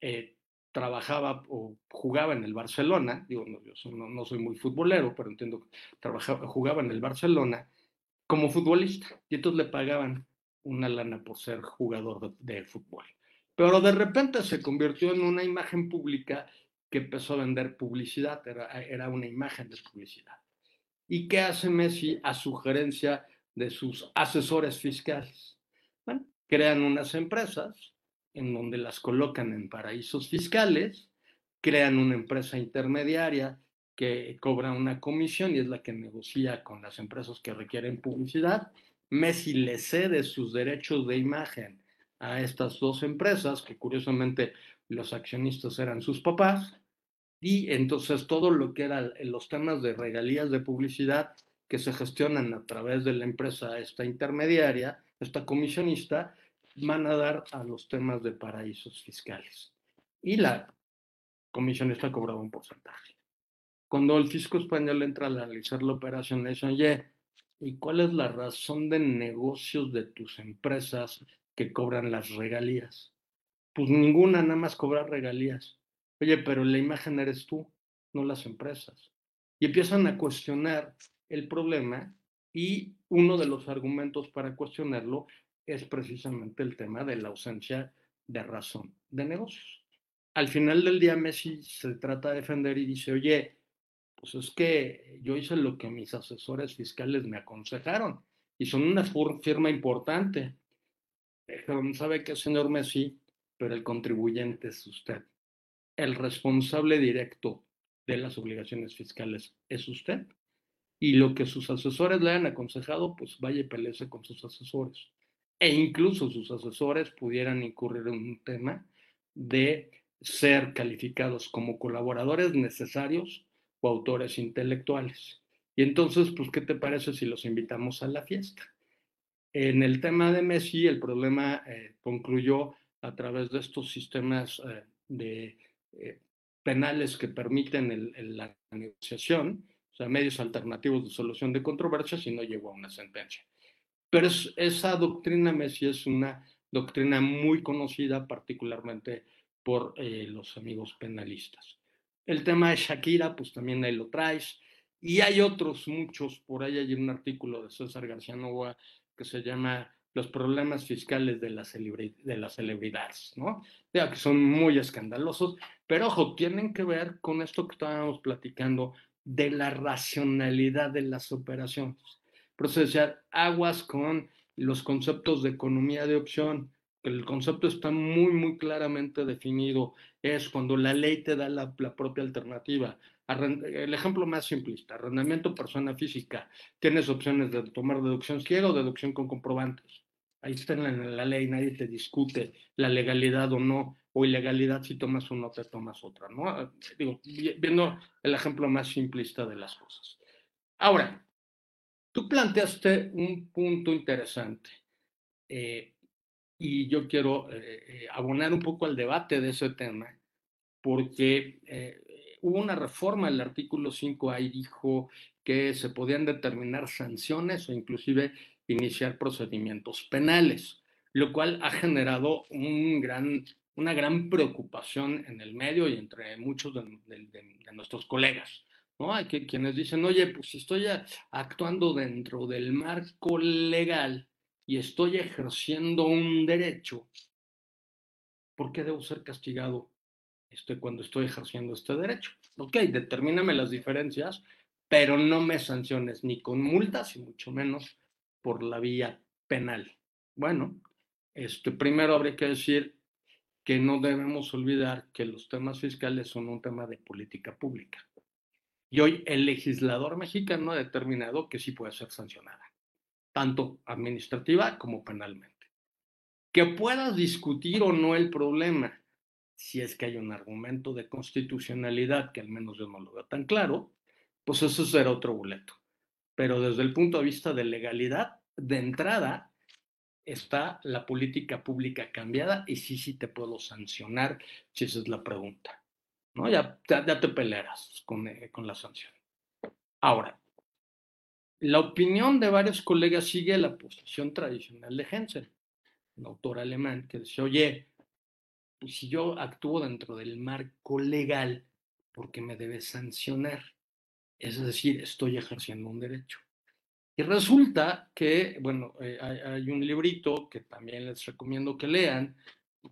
eh, trabajaba o jugaba en el Barcelona, digo, no, soy muy futbolero, pero entiendo que trabajaba, jugaba en el Barcelona como futbolista, y entonces le pagaban una lana por ser jugador de, de, fútbol. Pero de repente se convirtió en una imagen pública que empezó a vender publicidad, era, era una imagen de publicidad. ¿Y qué hace Messi a sugerencia de sus asesores fiscales? Bueno, crean unas empresas en donde las colocan en paraísos fiscales, crean una empresa intermediaria que cobra una comisión y es la que negocia con las empresas que requieren publicidad. Messi le cede sus derechos de imagen a estas dos empresas, que curiosamente los accionistas eran sus papás, y entonces todo lo que eran los temas de regalías de publicidad que se gestionan a través de la empresa esta intermediaria, esta comisionista, van a dar a los temas de paraísos fiscales. Y la comisionista cobraba un porcentaje. Cuando el fisco español entra a analizar la operación, le dice, oye, ¿y cuál es la razón de negocios de tus empresas que cobran las regalías? Pues ninguna, nada más cobrar regalías. Oye, pero la imagen eres tú, no las empresas. Y empiezan a cuestionar el problema y uno de los argumentos para cuestionarlo es precisamente el tema de la ausencia de razón de negocios. Al final del día, Messi se trata de defender y dice, oye, pues es que yo hice lo que mis asesores fiscales me aconsejaron y son una firma importante. Pero sabe que, señor Messi, pero el contribuyente es usted. El responsable directo de las obligaciones fiscales es usted. Y lo que sus asesores le han aconsejado, pues vaya y peleese con sus asesores e incluso sus asesores pudieran incurrir en un tema de ser calificados como colaboradores necesarios o autores intelectuales. Y entonces, pues, ¿qué te parece si los invitamos a la fiesta? En el tema de Messi, el problema eh, concluyó a través de estos sistemas eh, de eh, penales que permiten la negociación, o sea, medios alternativos de solución de controversias y no llegó a una sentencia. Pero es, esa doctrina Messi es una doctrina muy conocida, particularmente por eh, los amigos penalistas. El tema de Shakira, pues también ahí lo traes. Y hay otros muchos, por ahí hay un artículo de César García Nova que se llama Los problemas fiscales de, la de las celebridades, ¿no? Que son muy escandalosos, pero ojo, tienen que ver con esto que estábamos platicando de la racionalidad de las operaciones procesar aguas con los conceptos de economía de opción. El concepto está muy, muy claramente definido. Es cuando la ley te da la, la propia alternativa. El ejemplo más simplista, arrendamiento persona física. Tienes opciones de tomar deducción ciega o deducción con comprobantes. Ahí está en la, en la ley, nadie te discute la legalidad o no, o ilegalidad si tomas una te tomas otra, ¿no? Digo, viendo el ejemplo más simplista de las cosas. Ahora, Tú planteaste un punto interesante eh, y yo quiero eh, eh, abonar un poco al debate de ese tema porque hubo una reforma, el artículo 5 ahí dijo que se podían determinar sanciones o inclusive iniciar procedimientos penales, lo cual ha generado un gran, una gran preocupación en el medio y entre muchos de nuestros colegas. ¿No? Hay que, quienes dicen, oye, pues estoy actuando dentro del marco legal y estoy ejerciendo un derecho, ¿por qué debo ser castigado este, cuando estoy ejerciendo este derecho? Ok, determíname las diferencias, pero no me sanciones ni con multas y mucho menos por la vía penal. Bueno, este, primero habría que decir que no debemos olvidar que los temas fiscales son un tema de política pública. Y hoy el legislador mexicano ha determinado que sí puede ser sancionada, tanto administrativa como penalmente. Que puedas discutir o no el problema, si es que hay un argumento de constitucionalidad, que al menos yo no lo veo tan claro, pues eso será otro boleto. Pero desde el punto de vista de legalidad, de entrada, está la política pública cambiada y sí, sí te puedo sancionar si esa es la pregunta. ¿No? Ya, ya, te pelearás con, eh, con la sanción. Ahora, la opinión de varios colegas sigue la posición tradicional de Hensel, un autor alemán, que dice, oye, pues si yo actúo dentro del marco legal, ¿por qué me debe sancionar? Es decir, estoy ejerciendo un derecho. Y resulta que, bueno, eh, hay, un librito que también les recomiendo que lean,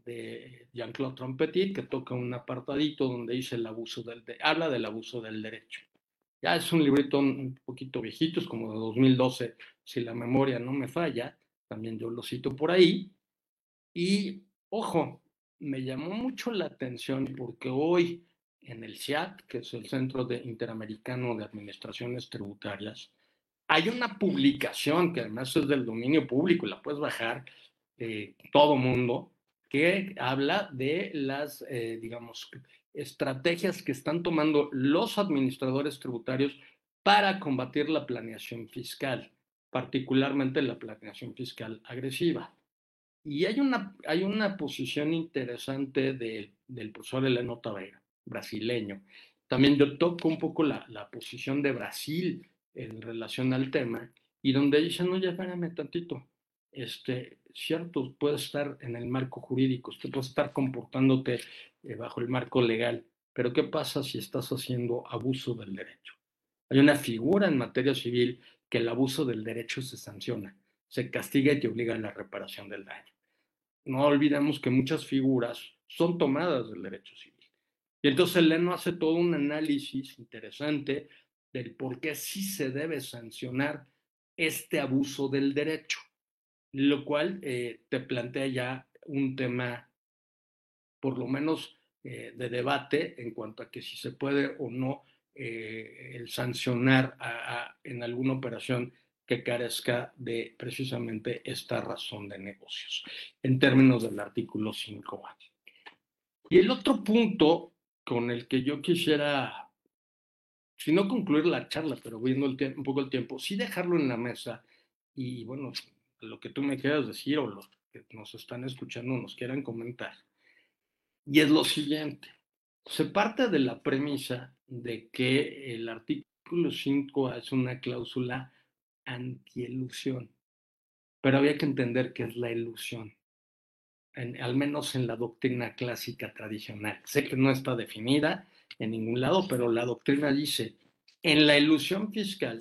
de Jean-Claude Trompetit, que toca un apartadito donde dice el abuso del, habla del abuso del derecho. Ya es un librito un poquito viejito, es como de 2012, si la memoria no me falla, también yo lo cito por ahí. Y, ojo, me llamó mucho la atención porque hoy en el CIAT, que es el Centro de Interamericano de Administraciones Tributarias, hay una publicación que además es del dominio público y la puedes bajar eh, todo mundo, que habla de las, eh, digamos, estrategias que están tomando los administradores tributarios para combatir la planeación fiscal, particularmente la planeación fiscal agresiva. Y hay una, hay una posición interesante del profesor Eleno Tavera, brasileño. También yo toco un poco la, la posición de Brasil en relación al tema, y donde dicen, oye, espérame tantito, este, cierto, puede estar en el marco jurídico, usted puede estar comportándote eh, bajo el marco legal, pero ¿qué pasa si estás haciendo abuso del derecho? Hay una figura en materia civil que el abuso del derecho se sanciona, se castiga y te obliga a la reparación del daño. No olvidemos que muchas figuras son tomadas del derecho civil. Y entonces Leno hace todo un análisis interesante del por qué sí se debe sancionar este abuso del derecho, lo cual eh, te plantea ya un tema, por lo menos, eh, de debate en cuanto a que si se puede o no eh, el sancionar en alguna operación que carezca de precisamente esta razón de negocios, en términos del artículo 5A. Y el otro punto con el que yo quisiera si no concluir la charla, pero viendo un poco el tiempo, sí dejarlo en la mesa y bueno, lo que tú me quieras decir o los que nos están escuchando nos quieran comentar. Y es lo siguiente, se parte de la premisa de que el artículo 5 es una cláusula antielusión, pero había que entender qué es la ilusión, al menos en la doctrina clásica tradicional. Sé que no está definida, en ningún lado, pero la doctrina dice, en la ilusión fiscal,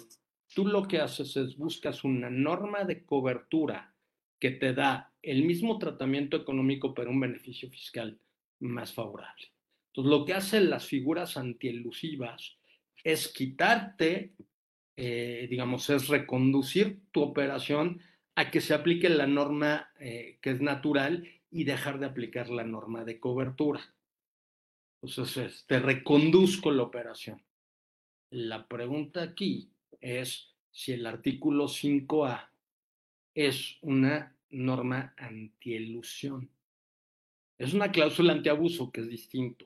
tú lo que haces es buscas una norma de cobertura que te da el mismo tratamiento económico, pero un beneficio fiscal más favorable. Entonces, lo que hacen las figuras antielusivas es quitarte, eh, digamos, es reconducir tu operación a que se aplique la norma eh, que es natural y dejar de aplicar la norma de cobertura. Entonces, te reconduzco la operación. La pregunta aquí es si el artículo 5A es una norma antielusión. Es una cláusula antiabuso que es distinto.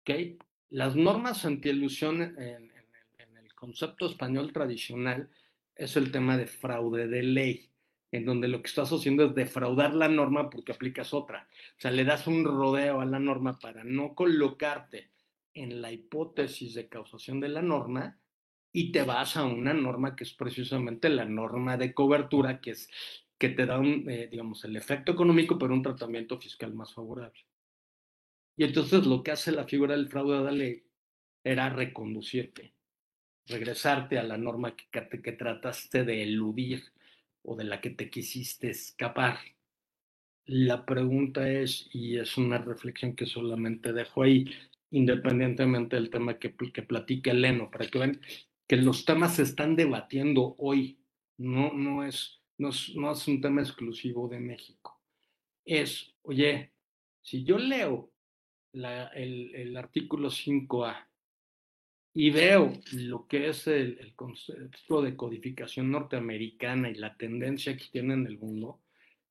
¿okay? Las normas antielusión en, en, en el concepto español tradicional es el tema de fraude de ley en donde lo que estás haciendo es defraudar la norma porque aplicas otra. O sea, le das un rodeo a la norma para no colocarte en la hipótesis de causación de la norma y te vas a una norma que es precisamente la norma de cobertura, que es que te da eh, digamos, el efecto económico, pero un tratamiento fiscal más favorable. Y entonces lo que hace la figura del fraude de la ley era reconducirte, regresarte a la norma que, que trataste de eludir o de la que te quisiste escapar. La pregunta es, y es una reflexión que solamente dejo ahí, independientemente del tema que, que platique Eleno, para que vean que los temas se están debatiendo hoy, no, no, es, no, es, no es un tema exclusivo de México. Es, oye, Si yo leo el, el, artículo 5A y veo lo que es el, concepto de codificación norteamericana y la tendencia que tiene en el mundo,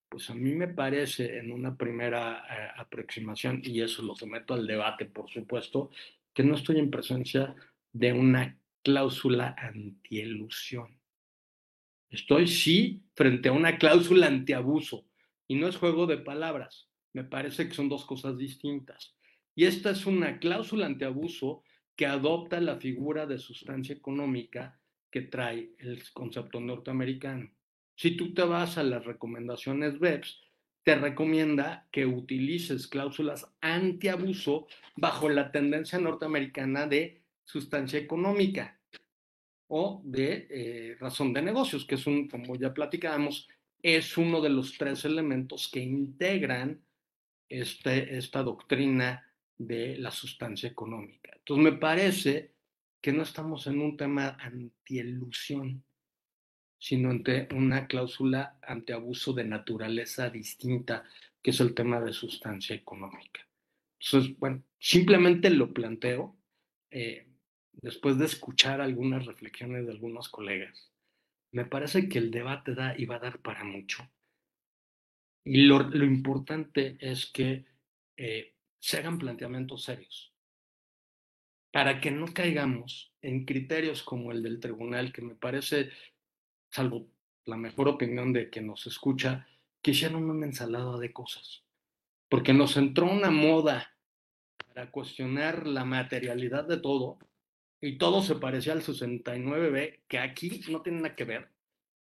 pues a mí me parece en una primera eh, aproximación, y eso lo someto al debate, por supuesto, que no estoy en presencia de una cláusula antielusión. Estoy sí frente a una cláusula antiabuso, y no es juego de palabras. Me parece que son dos cosas distintas. Y esta es una cláusula antiabuso que adopta la figura de sustancia económica que trae el concepto norteamericano. Si tú te vas a las recomendaciones BEPS, te recomienda que utilices cláusulas antiabuso bajo la tendencia norteamericana de sustancia económica o de eh, razón de negocios, que es un, como ya platicábamos, es uno de los tres elementos que integran este, esta doctrina de la sustancia económica. Entonces me parece que no estamos en un tema antielusión, sino ante una cláusula antiabuso de naturaleza distinta, que es el tema de sustancia económica. Entonces, bueno, simplemente lo planteo eh, después de escuchar algunas reflexiones de algunos colegas. Me parece que el debate da y va a dar para mucho. Y lo, lo importante es que eh, se hagan planteamientos serios para que no caigamos en criterios como el del tribunal, que me parece, salvo la mejor opinión de que nos escucha, que hicieron una ensalada de cosas. Porque nos entró una moda para cuestionar la materialidad de todo y todo se parecía al 69B, que aquí no tiene nada que ver,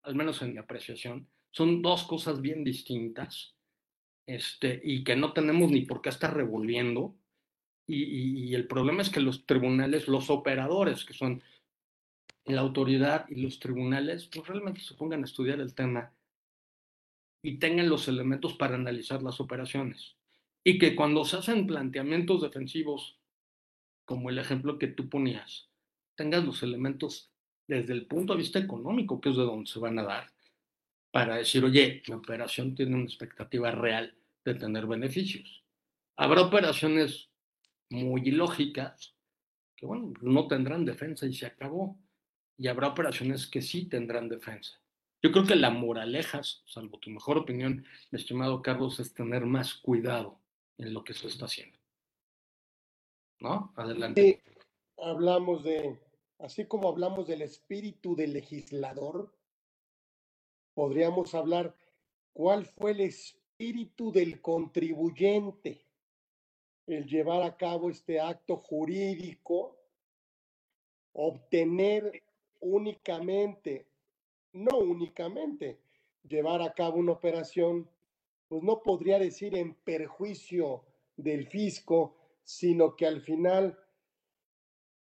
al menos en mi apreciación. Son dos cosas bien distintas este, y que no tenemos ni por qué estar revolviendo. Y, el problema es que los tribunales, los operadores, que son la autoridad y los tribunales, pues realmente se pongan a estudiar el tema y tengan los elementos para analizar las operaciones. Y que cuando se hacen planteamientos defensivos, como el ejemplo que tú ponías, tengas los elementos desde el punto de vista económico, que es de donde se van a dar, para decir, oye, mi operación tiene una expectativa real de tener beneficios. Habrá operaciones muy ilógicas que, bueno, no tendrán defensa y se acabó. Y habrá operaciones que sí tendrán defensa. Yo creo que la moraleja, salvo tu mejor opinión, mi estimado Carlos, es tener más cuidado en lo que se está haciendo. ¿No? Adelante. hablamos de, así como hablamos del espíritu del legislador, podríamos hablar cuál fue el espíritu del contribuyente, el llevar a cabo este acto jurídico, obtener únicamente, no únicamente, llevar a cabo una operación, pues no podría decir en perjuicio del fisco, sino que al final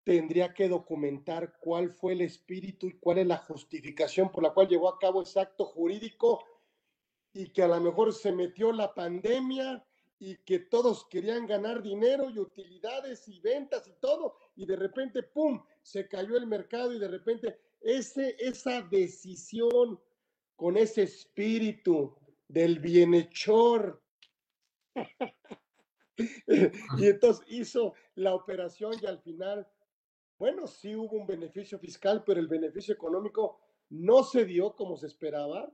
tendría que documentar cuál fue el espíritu y cuál es la justificación por la cual llevó a cabo ese acto jurídico y que a lo mejor se metió la pandemia y que todos querían ganar dinero y utilidades y ventas y todo, y de repente, ¡pum!, se cayó el mercado y de repente ese, esa decisión con ese espíritu del bienhechor. y entonces hizo la operación y al final bueno, sí hubo un beneficio fiscal, pero el beneficio económico no se dio como se esperaba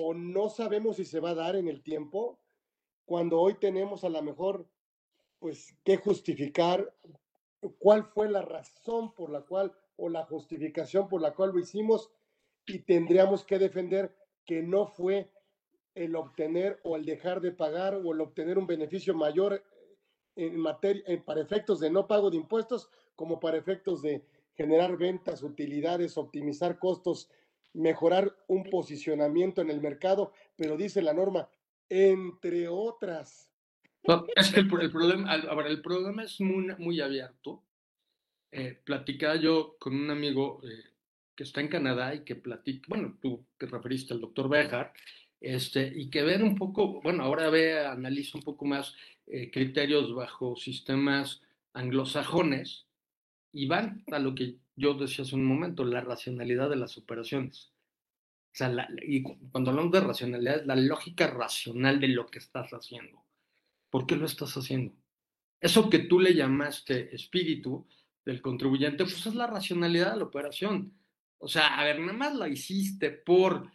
o no sabemos si se va a dar en el tiempo, cuando hoy tenemos a lo mejor, pues, que justificar cuál fue la razón por la cual o la justificación por la cual lo hicimos y tendríamos que defender que no fue el obtener o el dejar de pagar o el obtener un beneficio mayor en materia, para efectos de no pago de impuestos, como para efectos de generar ventas, utilidades, optimizar costos, mejorar un posicionamiento en el mercado, pero dice la norma, entre otras. es que el, problema, el problema es muy, abierto. Eh, platicaba yo con un amigo eh, que está en Canadá y que platica, bueno, tú te referiste al doctor Bejar, este, y que ver un poco, bueno, ahora ve, analiza un poco más eh, criterios bajo sistemas anglosajones y van a lo que yo decía hace un momento, la racionalidad de las operaciones. O sea, y cuando hablamos de racionalidad, es la lógica racional de lo que estás haciendo. ¿por qué lo estás haciendo? Eso que tú le llamaste espíritu del contribuyente, pues es la racionalidad de la operación. O sea, a ver, nada más la hiciste por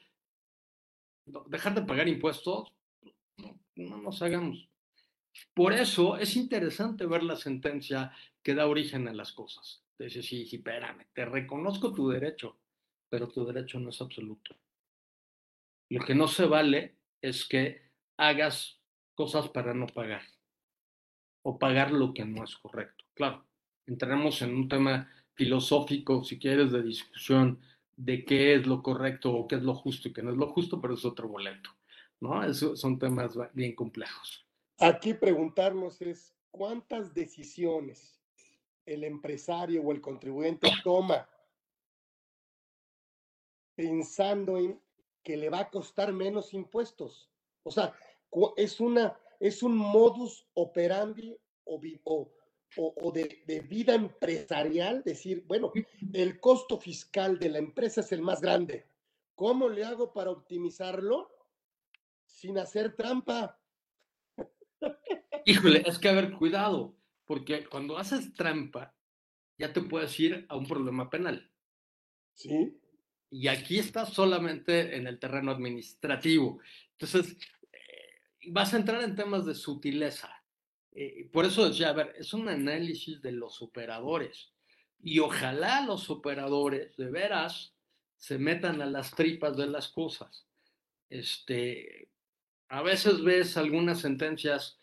dejar de pagar impuestos, no, no nos hagamos. Por eso es interesante ver la sentencia que da origen a las cosas. Dice, sí, sí, espérame, te reconozco tu derecho, pero tu derecho no es absoluto. Lo que no se vale es que hagas cosas para no pagar o pagar lo que no es correcto. Claro, entraremos en un tema filosófico, si quieres, de discusión de qué es lo correcto o qué es lo justo y qué no es lo justo, pero es otro boleto, ¿no? Esos son temas bien complejos. Aquí preguntarnos es, ¿cuántas decisiones el empresario o el contribuyente toma pensando en que le va a costar menos impuestos? O sea, es, una, es un modus operandi o, o, de, de, vida empresarial, decir, bueno, el costo fiscal de la empresa es el más grande. ¿Cómo le hago para optimizarlo sin hacer trampa? Híjole, es que haber cuidado, porque cuando haces trampa, ya te puedes ir a un problema penal. Sí. Y aquí estás solamente en el terreno administrativo. Entonces, eh, vas a entrar en temas de sutileza. Eh, por eso decía, a ver, es un análisis de los operadores. Y ojalá los operadores de veras se metan a las tripas de las cosas. Este, a veces ves algunas sentencias,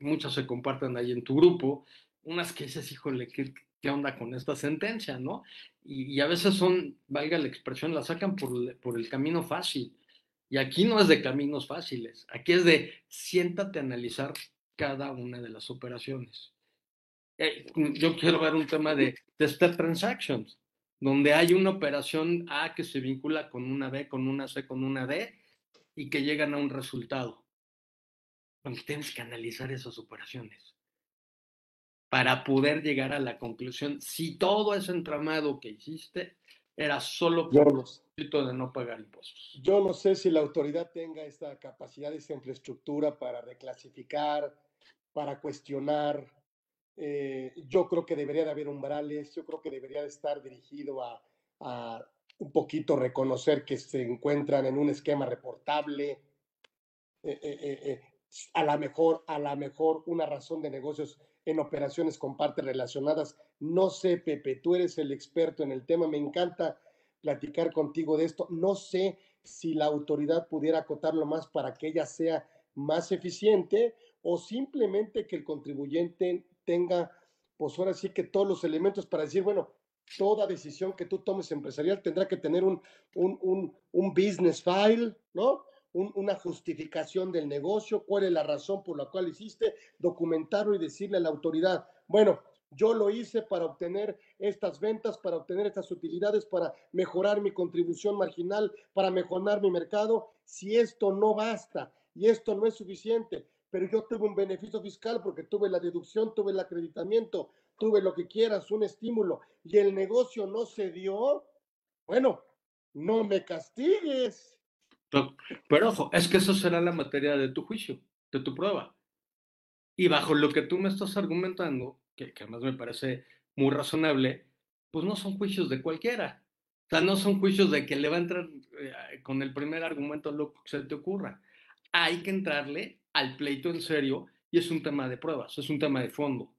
muchas se comparten ahí en tu grupo, unas que dices, híjole, ¿qué, qué onda con esta sentencia, no? Y, a veces son, valga la expresión, la sacan por, por el camino fácil. Y aquí no es de caminos fáciles, aquí es de siéntate a analizar cada una de las operaciones. Eh, yo quiero ver un tema de, de step transactions, donde hay una operación A que se vincula con una B, con una C, con una D, y que llegan a un resultado. Bueno, tienes que analizar esas operaciones para poder llegar a la conclusión si todo ese entramado que hiciste era solo por el de no pagar impuestos. Yo no sé si la autoridad tenga esta capacidad, esa infraestructura para reclasificar, para cuestionar. Eh, yo creo que debería de haber umbrales, yo creo que debería de estar dirigido a, a un poquito reconocer que se encuentran en un esquema reportable, eh, eh, a la mejor, a la mejor una razón de negocios en operaciones con partes relacionadas. No sé, Pepe, tú eres el experto en el tema, me encanta platicar contigo de esto. No sé si la autoridad pudiera acotarlo más para que ella sea más eficiente o simplemente que el contribuyente tenga, pues ahora sí que todos los elementos para decir, bueno, toda decisión que tú tomes empresarial tendrá que tener un, un, un, business file, ¿no? una justificación del negocio, cuál es la razón por la cual hiciste, documentarlo y decirle a la autoridad, bueno, yo lo hice para obtener estas ventas, para obtener estas utilidades, para mejorar mi contribución marginal, para mejorar mi mercado. Si esto no basta y esto no es suficiente, pero yo tuve un beneficio fiscal porque tuve la deducción, tuve el acreditamiento, tuve lo que quieras, un estímulo, y el negocio no se dio, bueno, no me castigues. Pero ojo, es que eso será la materia de tu juicio, de tu prueba. Y bajo lo que tú me estás argumentando, que, que además me parece muy razonable, pues no son juicios de cualquiera. O sea, no son juicios de que le va a entrar eh, con el primer argumento lo que se te ocurra. Hay que entrarle al pleito en serio y es un tema de pruebas, es un tema de fondo.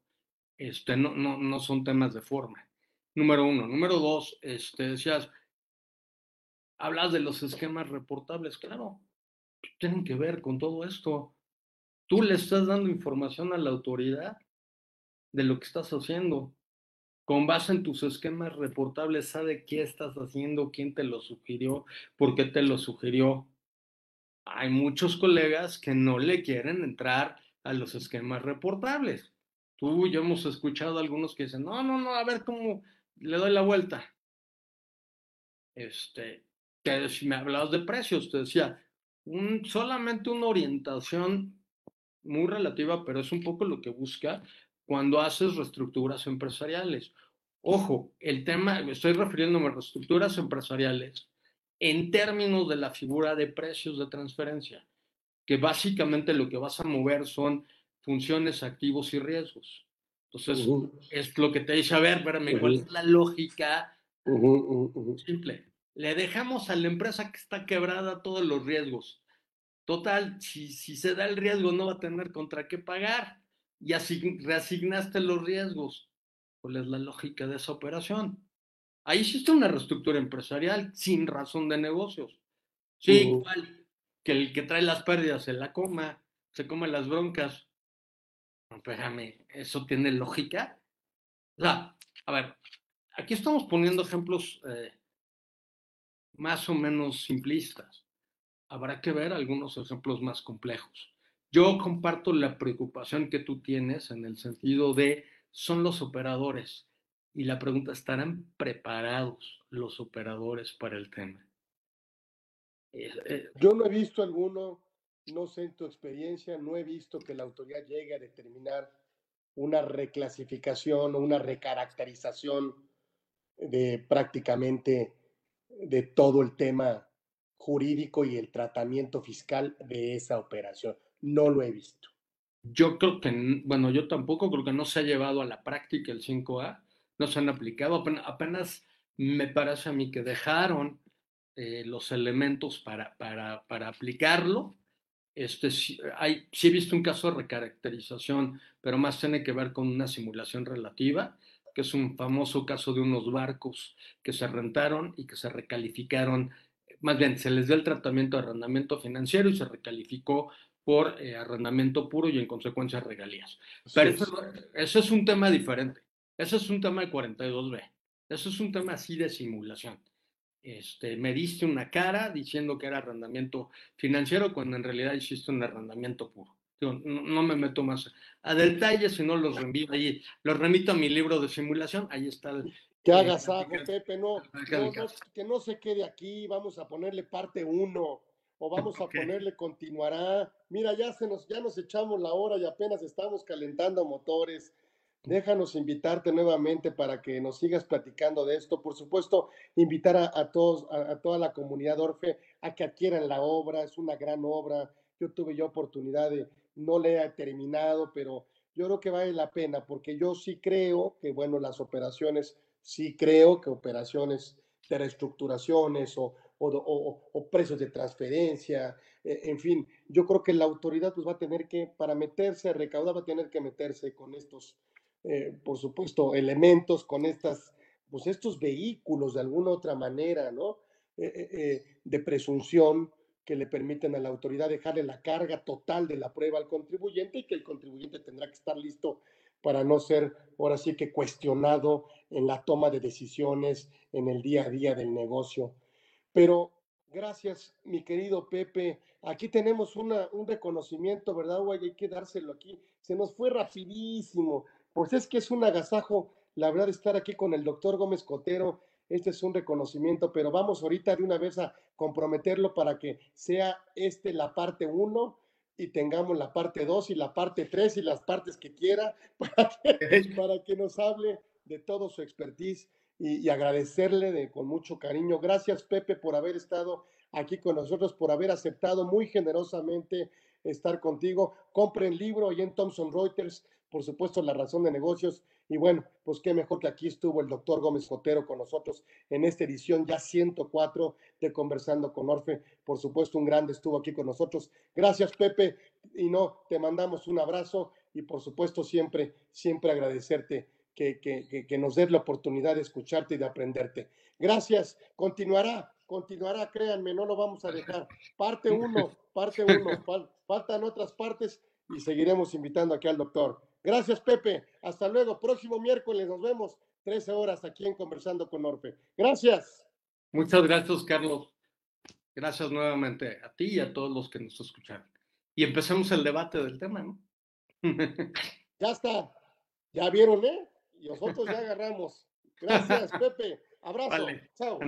Este, no, no, no son temas de forma. Número uno. Número dos, este, decías, hablas de los esquemas reportables, claro, tienen que ver con todo esto. Tú le estás dando información a la autoridad de lo que estás haciendo. Con base en tus esquemas reportables, sabe qué estás haciendo, quién te lo sugirió, por qué te lo sugirió. Hay muchos colegas que no le quieren entrar a los esquemas reportables. Tú y yo hemos escuchado a algunos que dicen, no, no, no, a ver cómo le doy la vuelta. Este, que si me hablabas de precios, te decía, un, solamente una orientación muy relativa, pero es un poco lo que busca cuando haces reestructuras empresariales. Ojo, el tema, estoy refiriéndome a reestructuras empresariales en términos de la figura de precios de transferencia. que básicamente lo que vas a mover son funciones, activos y riesgos. Entonces, es lo que te dice, a ver, espérame, ¿cuál es la lógica? Simple. Le dejamos a la empresa que está quebrada todos los riesgos. Total, si, si se da el riesgo, no va a tener contra qué pagar. Y así reasignaste los riesgos. ¿Cuál es la lógica de esa operación? Ahí existe una reestructura empresarial sin razón de negocios. Sí, igual que el que trae las pérdidas se la coma, se come las broncas. espérame, ¿eso tiene lógica? O sea, a ver, aquí estamos poniendo ejemplos eh, más o menos simplistas. Habrá que ver algunos ejemplos más complejos. Yo comparto la preocupación que tú tienes en el sentido de son los operadores. Y la pregunta, ¿estarán preparados los operadores para el tema? Eh, Yo no he visto alguno, no sé en tu experiencia, no he visto que la autoridad llegue a determinar una reclasificación o una recaracterización de prácticamente de todo el tema jurídico y el tratamiento fiscal de esa operación. No lo he visto. Yo creo que, bueno, yo tampoco creo que no se ha llevado a la práctica el 5A, no se han aplicado, apenas, me parece a mí que dejaron eh, los elementos para, para, para aplicarlo. Este, hay, sí he visto un caso de recaracterización, pero más tiene que ver con una simulación relativa, que es un famoso caso de unos barcos que se rentaron y que se recalificaron, más bien se les dio el tratamiento de arrendamiento financiero y se recalificó por eh, arrendamiento puro y en consecuencia regalías. Pero eso, es un tema diferente. Eso es un tema de 42B. Eso es un tema así de simulación. Este, me diste una cara diciendo que era arrendamiento financiero cuando en realidad hiciste un arrendamiento puro. no, me meto más a detalles, sino los remito ahí, los remito a mi libro de simulación, ahí está el, que hagas algo, Pepe, no, que no se quede aquí, vamos a ponerle parte uno o vamos a ponerle continuará. Mira, ya se nos, ya nos echamos la hora y apenas estamos calentando motores. Déjanos invitarte nuevamente para que nos sigas platicando de esto. Por supuesto, invitar a, todos, a, toda la comunidad Orfe a que adquieran la obra. Es una gran obra. Yo tuve yo oportunidad de, no le he terminado, pero yo creo que vale la pena porque yo sí creo que, bueno, las operaciones, sí creo que operaciones de reestructuraciones o, precios de transferencia, e, en fin, yo creo que la autoridad pues va a tener que, para meterse a recaudar, va a tener que meterse con estos, eh, por supuesto, elementos, con estas, pues estos vehículos de alguna otra manera, ¿no? Eh, eh, de presunción que le permiten a la autoridad dejarle la carga total de la prueba al contribuyente y que el contribuyente tendrá que estar listo para no ser ahora sí que cuestionado en la toma de decisiones en el día a día del negocio. Pero gracias, mi querido Pepe. Aquí tenemos una, un reconocimiento, ¿verdad? Hay que dárselo aquí. Se nos fue rapidísimo. Pues es que es un agasajo, la verdad, estar aquí con el doctor Gómez Cotero. Este es un reconocimiento, pero vamos ahorita de una vez a comprometerlo para que sea este la parte uno y tengamos la parte dos y la parte tres y las partes que quiera para para que nos hable de todo su expertise y, agradecerle de, con mucho cariño. Gracias, Pepe, por haber estado aquí con nosotros, por haber aceptado muy generosamente estar contigo. Compre el libro y en Thomson Reuters, por supuesto, La Razón de Negocios. Y bueno, pues qué mejor que aquí estuvo el doctor Gómez Jotero con nosotros en esta edición ya 104 de Conversando con Orfe. Por supuesto, un grande estuvo aquí con nosotros. Gracias, Pepe. Y no, te mandamos un abrazo y por supuesto siempre, siempre agradecerte que, nos des la oportunidad de escucharte y de aprenderte. Gracias. Continuará, continuará, créanme, no lo vamos a dejar. Parte uno, parte uno. faltan otras partes y seguiremos invitando aquí al doctor. Gracias, Pepe. Hasta luego. Próximo miércoles nos vemos 13 horas aquí en Conversando con Orfe. Gracias. Muchas gracias, Carlos. Gracias nuevamente a ti y a todos los que nos escucharon. Y empecemos el debate del tema, ¿no? ya está. Ya vieron, ¿eh? y nosotros ya agarramos. Gracias, Pepe. Abrazo. Chao.